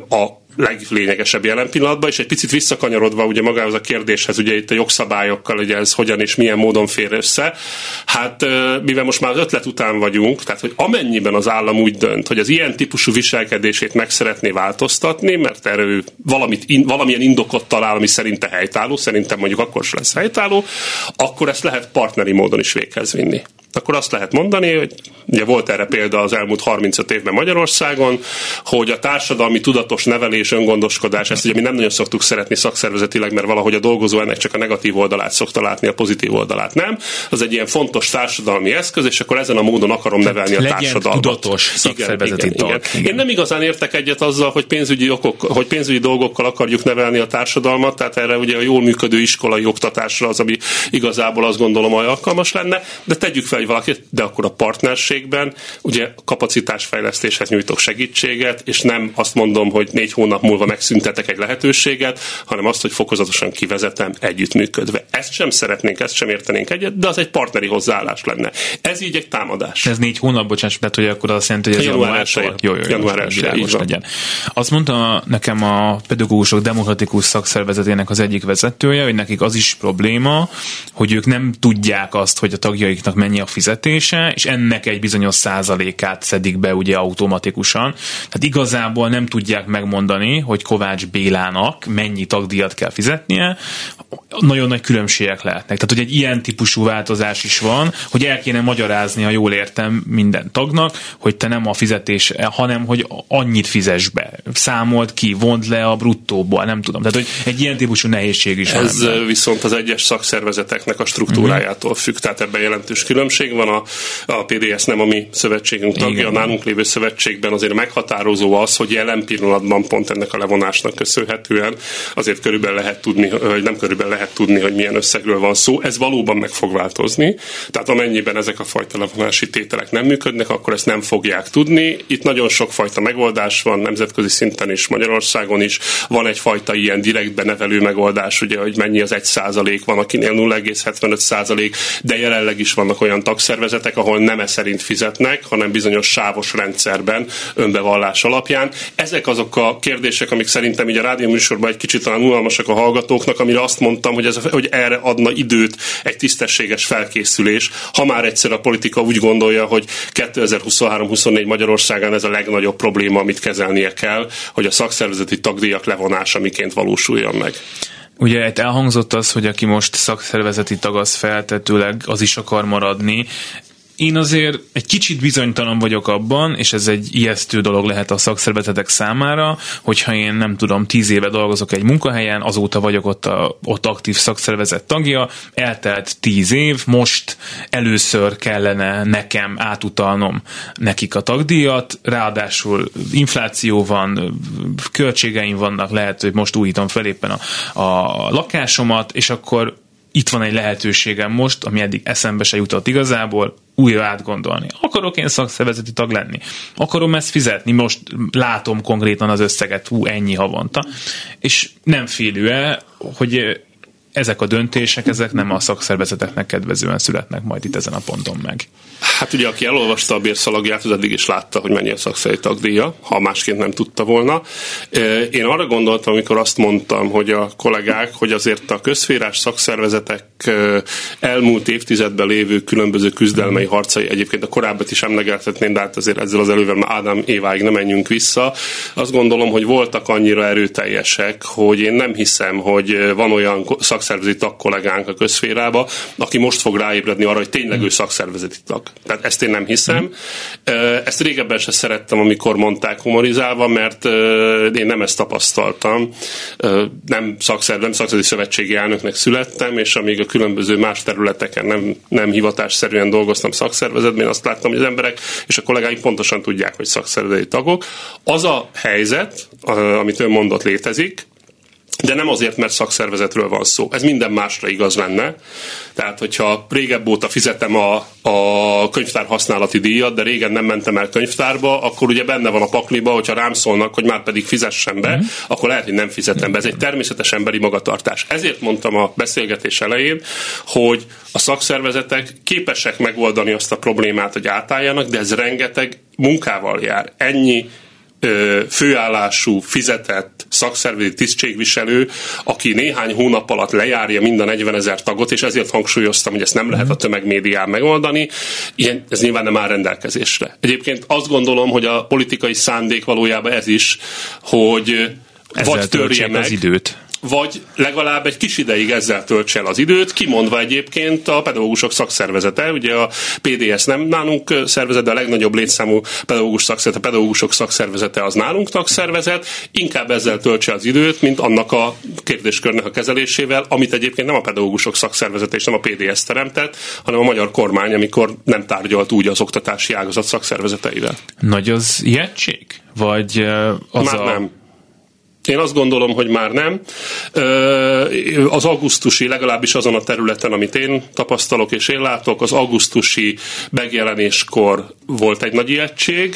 a leglényegesebb jelen pillanatban, és egy picit visszakanyarodva ugye magához a kérdéshez, ugye itt a jogszabályokkal, ugye ez hogyan és milyen módon fér össze. Hát mivel most már az ötlet után vagyunk, tehát hogy amennyiben az állam úgy dönt, hogy az ilyen típusú viselkedését meg szeretné változtatni, mert erő valamit, in, valamilyen indokot talál, ami szerinte helytálló, szerintem mondjuk akkor sem lesz helytálló, akkor ezt lehet partneri módon is véghez vinni akkor azt lehet mondani, hogy ugye volt erre példa az elmúlt 35 évben Magyarországon, hogy a társadalmi tudatos nevelés, öngondoskodás, ezt ugye mi nem nagyon szoktuk szeretni szakszervezetileg, mert valahogy a dolgozó ennek csak a negatív oldalát szokta látni, a pozitív oldalát nem. Az egy ilyen fontos társadalmi eszköz, és akkor ezen a módon akarom nevelni a társadalmat. tudatos szakszervezeti igen, igen, igen. Én nem igazán értek egyet azzal, hogy pénzügyi, okok, hogy pénzügyi dolgokkal akarjuk nevelni a társadalmat, tehát erre ugye a jól működő iskolai oktatásra az, ami igazából azt gondolom, hogy alkalmas lenne, de tegyük fel, hogy valakit, de akkor a partnerségben ugye kapacitásfejlesztéshez nyújtok segítséget, és nem azt mondom, hogy négy hónap múlva megszüntetek egy lehetőséget, hanem azt, hogy fokozatosan kivezetem együttműködve. Ezt sem szeretnénk, ezt sem értenénk egyet, de az egy partneri hozzáállás lenne. Ez így egy támadás. Ez négy hónap, bocsánat, tehát hogy akkor azt jelenti, hogy ez január 1 jó, jó, jó, január 1 legyen. Azt mondta nekem a pedagógusok demokratikus szakszervezetének az egyik vezetője, hogy nekik az is probléma, hogy ők nem tudják azt, hogy a tagjaiknak mennyi a fizetése, és ennek egy bizonyos százalékát szedik be ugye automatikusan. Tehát igazából nem tudják megmondani, hogy Kovács Bélának mennyi tagdíjat kell fizetnie, nagyon nagy különbségek lehetnek. Tehát, hogy egy ilyen típusú változás is van, hogy el kéne magyarázni, ha jól értem minden tagnak, hogy te nem a fizetés, hanem hogy annyit fizes be. Számolt ki, vond le a bruttóból, nem tudom. Tehát, hogy egy ilyen típusú nehézség is Ez van. viszont az egyes szakszervezeteknek a struktúrájától függ, tehát ebben jelentős különbség van. A, a PDS nem a mi szövetségünk tagja, Igen. a nálunk lévő szövetségben azért meghatározó az, hogy jelen pillanatban pont ennek a levonásnak köszönhetően azért körülbelül lehet tudni, hogy nem körülbelül lehet tudni, hogy milyen összegről van szó. Ez valóban meg fog változni. Tehát amennyiben ezek a fajta levonási tételek nem működnek, akkor ezt nem fogják tudni. Itt nagyon sok fajta megoldás van, nemzetközi szinten is, Magyarországon is. Van egyfajta ilyen direktbe nevelő megoldás, ugye, hogy mennyi az egy százalék, van akinél 0,75 százalék, de jelenleg is vannak olyan tagszervezetek, ahol nem e szerint fizetnek, hanem bizonyos sávos rendszerben, önbevallás alapján. Ezek azok a kérdések, amik szerintem így a rádió műsorban egy kicsit talán unalmasak a hallgatóknak, amire azt mondtam, hogy, ez, hogy erre adna időt egy tisztességes felkészülés, ha már egyszer a politika úgy gondolja, hogy 2023-24 Magyarországán ez a legnagyobb probléma, amit kezelnie kell, hogy a szakszervezeti tagdíjak levonása miként valósuljon meg. Ugye itt elhangzott az, hogy aki most szakszervezeti tag, az feltetőleg az is akar maradni én azért egy kicsit bizonytalan vagyok abban, és ez egy ijesztő dolog lehet a szakszervezetek számára, hogyha én nem tudom, tíz éve dolgozok egy munkahelyen, azóta vagyok ott, a, ott aktív szakszervezet tagja, eltelt tíz év, most először kellene nekem átutalnom nekik a tagdíjat, ráadásul infláció van, költségeim vannak, lehet, hogy most újítom fel éppen a, a lakásomat, és akkor itt van egy lehetőségem most, ami eddig eszembe se jutott igazából, újra átgondolni. Akarok én szakszervezeti tag lenni? Akarom ezt fizetni? Most látom konkrétan az összeget, hú, ennyi havonta. És nem félő-e, hogy ezek a döntések, ezek nem a szakszervezeteknek kedvezően születnek majd itt ezen a ponton meg. Hát ugye, aki elolvasta a bérszalagját, az eddig is látta, hogy mennyi a szakszervezeti tagdíja, ha másként nem tudta volna. Én arra gondoltam, amikor azt mondtam, hogy a kollégák, hogy azért a közférás szakszervezetek elmúlt évtizedben lévő különböző küzdelmei harcai, egyébként a korábbat is emlegethetném, de hát azért ezzel az elővel már Ádám Éváig nem menjünk vissza. Azt gondolom, hogy voltak annyira erőteljesek, hogy én nem hiszem, hogy van olyan szakszervezeti tag kollégánk a közférába, aki most fog ráébredni arra, hogy tényleg ő szakszervezeti tag. Tehát ezt én nem hiszem. Ezt régebben se szerettem, amikor mondták humorizálva, mert én nem ezt tapasztaltam. Nem, szakszer, nem szakszervezeti szövetségi elnöknek születtem, és amíg a különböző más területeken nem, nem hivatásszerűen dolgoztam szakszervezetben, én azt láttam, hogy az emberek és a kollégáim pontosan tudják, hogy szakszervezeti tagok. Az a helyzet, amit ön mondott, létezik, de nem azért, mert szakszervezetről van szó. Ez minden másra igaz lenne. Tehát, hogyha régebb óta fizetem a, a könyvtár használati díjat, de régen nem mentem el könyvtárba, akkor ugye benne van a pakliba, hogyha rám szólnak, hogy már pedig fizessen be, mm. akkor lehet, hogy nem fizetem be. Ez egy természetes emberi magatartás. Ezért mondtam a beszélgetés elején, hogy a szakszervezetek képesek megoldani azt a problémát, hogy átálljanak, de ez rengeteg munkával jár. Ennyi főállású, fizetett szakszervezeti tisztségviselő, aki néhány hónap alatt lejárja mind a 40 ezer tagot, és ezért hangsúlyoztam, hogy ezt nem lehet a tömegmédián megoldani, ilyen, ez nyilván nem áll rendelkezésre. Egyébként azt gondolom, hogy a politikai szándék valójában ez is, hogy Ezzel vagy törje meg az időt vagy legalább egy kis ideig ezzel töltse el az időt, kimondva egyébként a pedagógusok szakszervezete, ugye a PDS nem nálunk szervezet, de a legnagyobb létszámú pedagógus szakszervezet, a pedagógusok szakszervezete az nálunk tagszervezet, inkább ezzel töltse az időt, mint annak a kérdéskörnek a kezelésével, amit egyébként nem a pedagógusok szakszervezete és nem a PDS teremtett, hanem a magyar kormány, amikor nem tárgyalt úgy az oktatási ágazat szakszervezeteivel. Nagy az ijegység? Vagy az Már a... nem én azt gondolom, hogy már nem. Az augusztusi, legalábbis azon a területen, amit én tapasztalok és én látok, az augusztusi megjelenéskor volt egy nagy ijegység,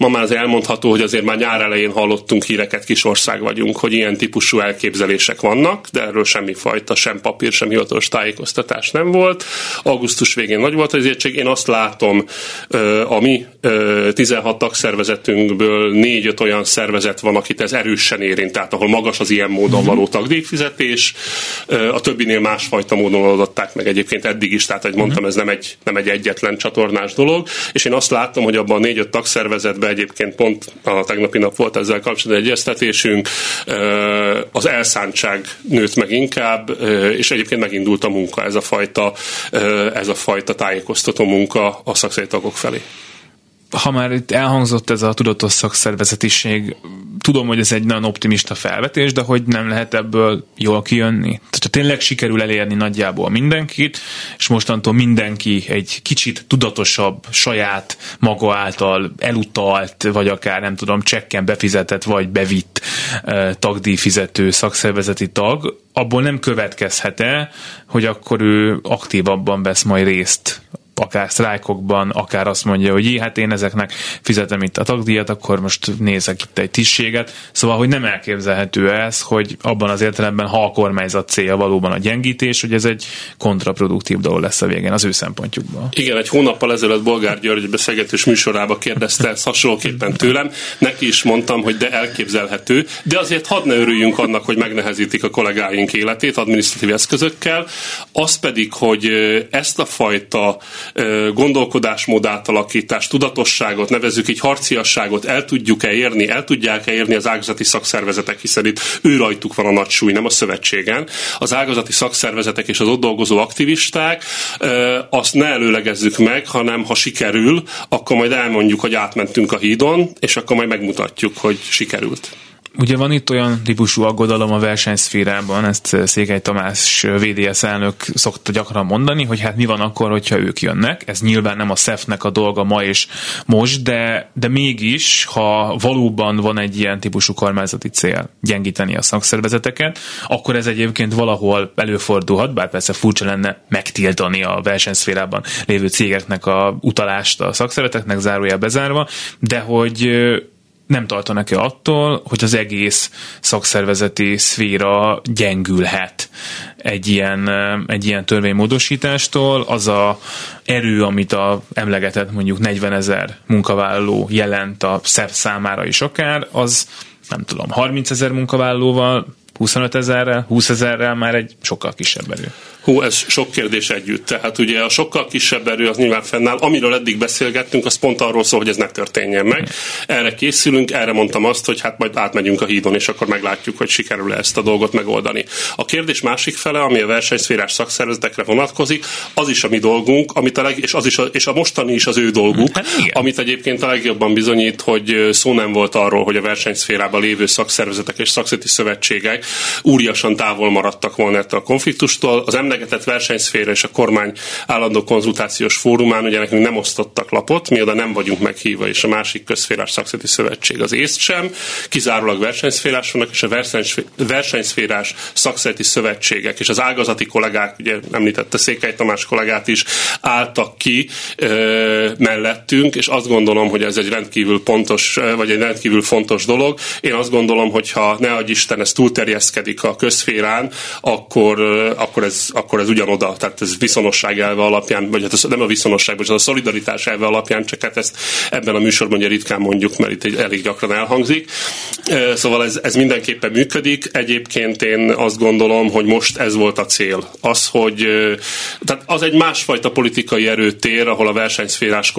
Ma már az elmondható, hogy azért már nyár elején hallottunk híreket, kis ország vagyunk, hogy ilyen típusú elképzelések vannak, de erről semmi fajta, sem papír, sem hivatalos tájékoztatás nem volt. Augusztus végén nagy volt az értség. Én azt látom, a mi 16 tagszervezetünkből 4-5 olyan szervezet van, akit ez erősen érint, tehát ahol magas az ilyen módon való tagdíjfizetés, a többinél másfajta módon oldották meg egyébként eddig is, tehát, hogy mondtam, ez nem egy, nem egy egyetlen csatornás dolog, és én azt látom, hogy abban a 4-5 tagszervezetben egyébként pont a tegnapi nap volt ezzel kapcsolatban egyeztetésünk, az elszántság nőtt meg inkább, és egyébként megindult a munka, ez a fajta, ez a fajta tájékoztató munka a szakszerű tagok felé ha már itt elhangzott ez a tudatos szakszervezetiség, tudom, hogy ez egy nagyon optimista felvetés, de hogy nem lehet ebből jól kijönni. Tehát ha tényleg sikerül elérni nagyjából mindenkit, és mostantól mindenki egy kicsit tudatosabb, saját maga által elutalt, vagy akár nem tudom, csekken befizetett, vagy bevitt eh, tagdíjfizető szakszervezeti tag, abból nem következhet-e, hogy akkor ő aktívabban vesz majd részt akár sztrájkokban, akár azt mondja, hogy hát én ezeknek fizetem itt a tagdíjat, akkor most nézek itt egy tisztséget. Szóval, hogy nem elképzelhető ez, hogy abban az értelemben, ha a kormányzat célja valóban a gyengítés, hogy ez egy kontraproduktív dolog lesz a végén az ő szempontjukból. Igen, egy hónappal ezelőtt Bolgár György beszélgetős műsorába kérdezte ezt hasonlóképpen tőlem. Neki is mondtam, hogy de elképzelhető, de azért hadd ne örüljünk annak, hogy megnehezítik a kollégáink életét adminisztratív eszközökkel. Az pedig, hogy ezt a fajta gondolkodásmód átalakítás, tudatosságot, nevezzük így harciasságot el tudjuk-e érni, el tudják-e érni az ágazati szakszervezetek, hiszen itt ő rajtuk van a nagy súly, nem a szövetségen. Az ágazati szakszervezetek és az ott dolgozó aktivisták, azt ne előlegezzük meg, hanem ha sikerül, akkor majd elmondjuk, hogy átmentünk a hídon, és akkor majd megmutatjuk, hogy sikerült. Ugye van itt olyan típusú aggodalom a versenyszférában, ezt Székely Tamás VDS elnök szokta gyakran mondani, hogy hát mi van akkor, hogyha ők jönnek. Ez nyilván nem a SZEF-nek a dolga ma és most, de, de mégis, ha valóban van egy ilyen típusú kormányzati cél gyengíteni a szakszervezeteket, akkor ez egyébként valahol előfordulhat, bár persze furcsa lenne megtiltani a versenyszférában lévő cégeknek a utalást a szakszervezeteknek, zárójel bezárva, de hogy nem tartanak-e attól, hogy az egész szakszervezeti szféra gyengülhet egy ilyen, egy ilyen törvénymódosítástól, az a erő, amit a emlegetett mondjuk 40 ezer munkavállaló jelent a SZEP számára is akár, az nem tudom, 30 ezer munkavállalóval 25 ezerrel, 20 ezerrel már egy sokkal kisebb erő. Hú, ez sok kérdés együtt. Tehát ugye a sokkal kisebb erő az nyilván fennáll. Amiről eddig beszélgettünk, az pont arról szól, hogy ez ne történjen meg. Erre készülünk, erre mondtam azt, hogy hát majd átmegyünk a hídon, és akkor meglátjuk, hogy sikerül-e ezt a dolgot megoldani. A kérdés másik fele, ami a versenyszférás szakszervezetekre vonatkozik, az is a mi dolgunk, amit a leg, és, az is a, és a mostani is az ő dolguk, hát, amit egyébként a legjobban bizonyít, hogy szó nem volt arról, hogy a versenyszférában lévő szakszervezetek és szakszervezeti szövetségek úriasan távol maradtak volna ettől a konfliktustól. Az emlegetett versenyszféra és a kormány állandó konzultációs fórumán ugye nekünk nem osztottak lapot, mi oda nem vagyunk meghívva, és a másik közszférás szakszervezeti szövetség az észt sem, kizárólag versenyszférás vannak, és a versenyszférás szakszervezeti szövetségek és az ágazati kollégák, ugye említette Székely Tamás kollégát is, álltak ki ö, mellettünk, és azt gondolom, hogy ez egy rendkívül pontos, vagy egy rendkívül fontos dolog. Én azt gondolom, hogy ha ne adj Isten, ez túlterjeszkedik a közférán, akkor, akkor ez, akkor ez ugyanoda, tehát ez viszonosság elve alapján, vagy hát ez nem a viszonosság, az a szolidaritás elve alapján, csak hát ezt ebben a műsorban ugye ritkán mondjuk, mert itt elég gyakran elhangzik. Szóval ez, ez mindenképpen működik. Egyébként én azt gondolom, hogy most ez volt a cél. Az, hogy tehát az egy másfajta politikai erőtér, ahol a versenyszférás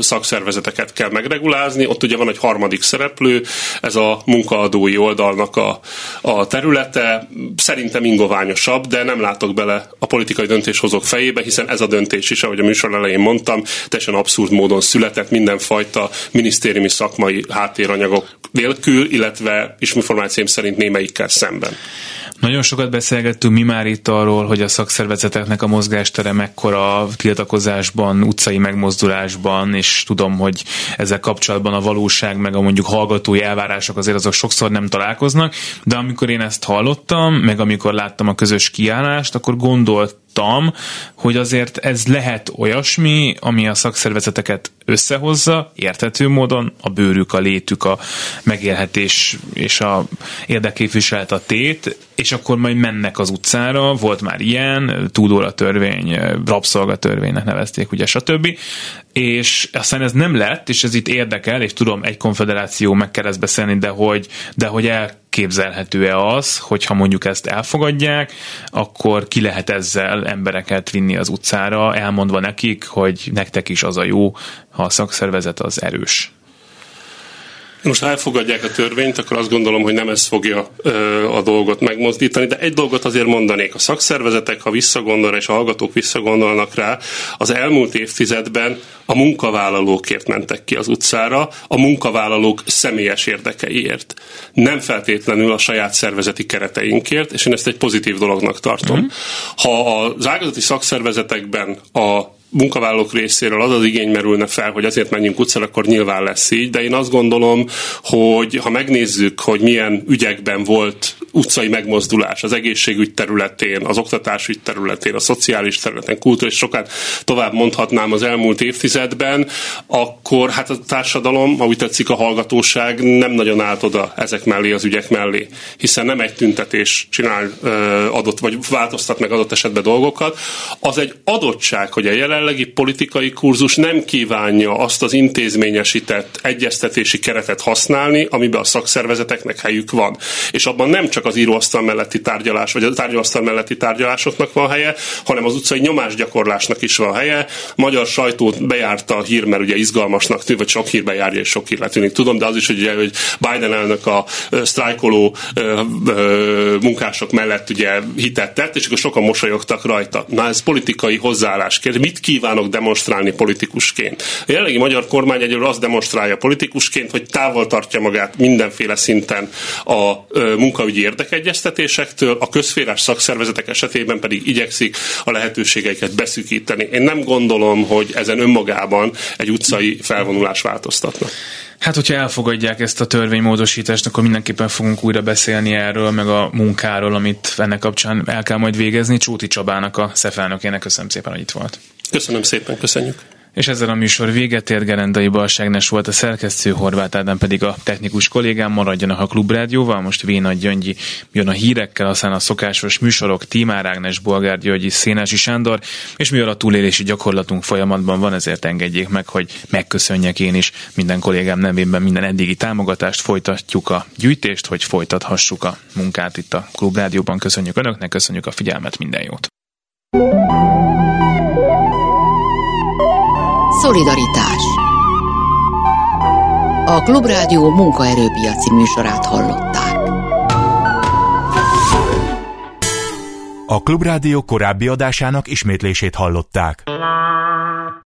szakszervezeteket kell megregulázni. Ott ugye van egy harmadik szereplő, ez a munkaadói oldalnak a, a területe. Szerintem ingoványosabb, de nem látok bele a politikai döntéshozók fejébe, hiszen ez a döntés is, ahogy a műsor elején mondtam, teljesen abszurd módon született mindenfajta minisztériumi szakmai háttéranyagok nélkül, illetve is információim szerint némelyikkel szemben. Nagyon sokat beszélgettünk mi már itt arról, hogy a szakszervezeteknek a mozgástere mekkora tiltakozásban, utcai megmozdulásban, és tudom, hogy ezzel kapcsolatban a valóság, meg a mondjuk hallgatói elvárások azért azok sokszor nem találkoznak, de amikor én ezt hallottam, meg amikor láttam a közös kiállást, akkor gondolt tudtam, hogy azért ez lehet olyasmi, ami a szakszervezeteket összehozza, érthető módon, a bőrük, a létük, a megélhetés és a érdekképviselet a tét, és akkor majd mennek az utcára, volt már ilyen, túlóra törvény, rabszolgatörvénynek nevezték, ugye, stb. És aztán ez nem lett, és ez itt érdekel, és tudom, egy konfederáció meg kell ezt beszélni, de hogy, de hogy elképzelhető-e az, hogyha mondjuk ezt elfogadják, akkor ki lehet ezzel embereket vinni az utcára, elmondva nekik, hogy nektek is az a jó, ha a szakszervezet az erős. Most ha elfogadják a törvényt, akkor azt gondolom, hogy nem ez fogja ö, a dolgot megmozdítani, de egy dolgot azért mondanék. A szakszervezetek, ha visszagondol, és a hallgatók visszagondolnak rá, az elmúlt évtizedben a munkavállalókért mentek ki az utcára, a munkavállalók személyes érdekeiért. Nem feltétlenül a saját szervezeti kereteinkért, és én ezt egy pozitív dolognak tartom. Mm. Ha az ágazati szakszervezetekben a munkavállalók részéről az az igény merülne fel, hogy azért menjünk utcára, akkor nyilván lesz így, de én azt gondolom, hogy ha megnézzük, hogy milyen ügyekben volt utcai megmozdulás az egészségügy területén, az oktatásügy területén, a szociális területen, kultúra, és sokat tovább mondhatnám az elmúlt évtizedben, akkor hát a társadalom, ha úgy tetszik a hallgatóság, nem nagyon állt oda ezek mellé, az ügyek mellé, hiszen nem egy tüntetés csinál adott, vagy változtat meg adott esetben dolgokat, az egy adottság, hogy a jelenlegi politikai kurzus nem kívánja azt az intézményesített egyeztetési keretet használni, amiben a szakszervezeteknek helyük van. És abban nem csak az íróasztal melletti tárgyalás, vagy a tárgyalóasztal melletti tárgyalásoknak van helye, hanem az utcai nyomásgyakorlásnak is van helye. Magyar sajtót bejárta a hír, mert ugye izgalmasnak tűnik, vagy sok hír bejárja, és sok hír tűnik. Tudom, de az is, hogy, ugye, hogy Biden elnök a sztrájkoló munkások mellett ugye hitet tett, és akkor sokan mosolyogtak rajta. Na ez politikai hozzáállás. Mit kívánok demonstrálni politikusként? A jelenlegi magyar kormány egyről azt demonstrálja politikusként, hogy távol tartja magát mindenféle szinten a munkaügyi érdekegyeztetésektől, a közférás szakszervezetek esetében pedig igyekszik a lehetőségeiket beszűkíteni. Én nem gondolom, hogy ezen önmagában egy utcai felvonulás változtatna. Hát, hogyha elfogadják ezt a törvénymódosítást, akkor mindenképpen fogunk újra beszélni erről, meg a munkáról, amit ennek kapcsán el kell majd végezni. Csóti Csabának, a szefelnökének köszönöm szépen, hogy itt volt. Köszönöm szépen, köszönjük. És ezzel a műsor véget ért, Gerendai Balságnes volt a szerkesztő, Horváth Ádám pedig a technikus kollégám, maradjanak a Klubrádióval, most Véna Gyöngyi jön a hírekkel, aztán a szokásos műsorok, Tímár Ágnes, Bolgár Györgyi, Szénási Sándor, és mivel a túlélési gyakorlatunk folyamatban van, ezért engedjék meg, hogy megköszönjek én is minden kollégám nevében minden eddigi támogatást, folytatjuk a gyűjtést, hogy folytathassuk a munkát itt a Klubrádióban. Köszönjük Önöknek, köszönjük a figyelmet, minden jót! Szolidaritás A Klubrádió munkaerőpiaci műsorát hallották. A Klubrádió korábbi adásának ismétlését hallották.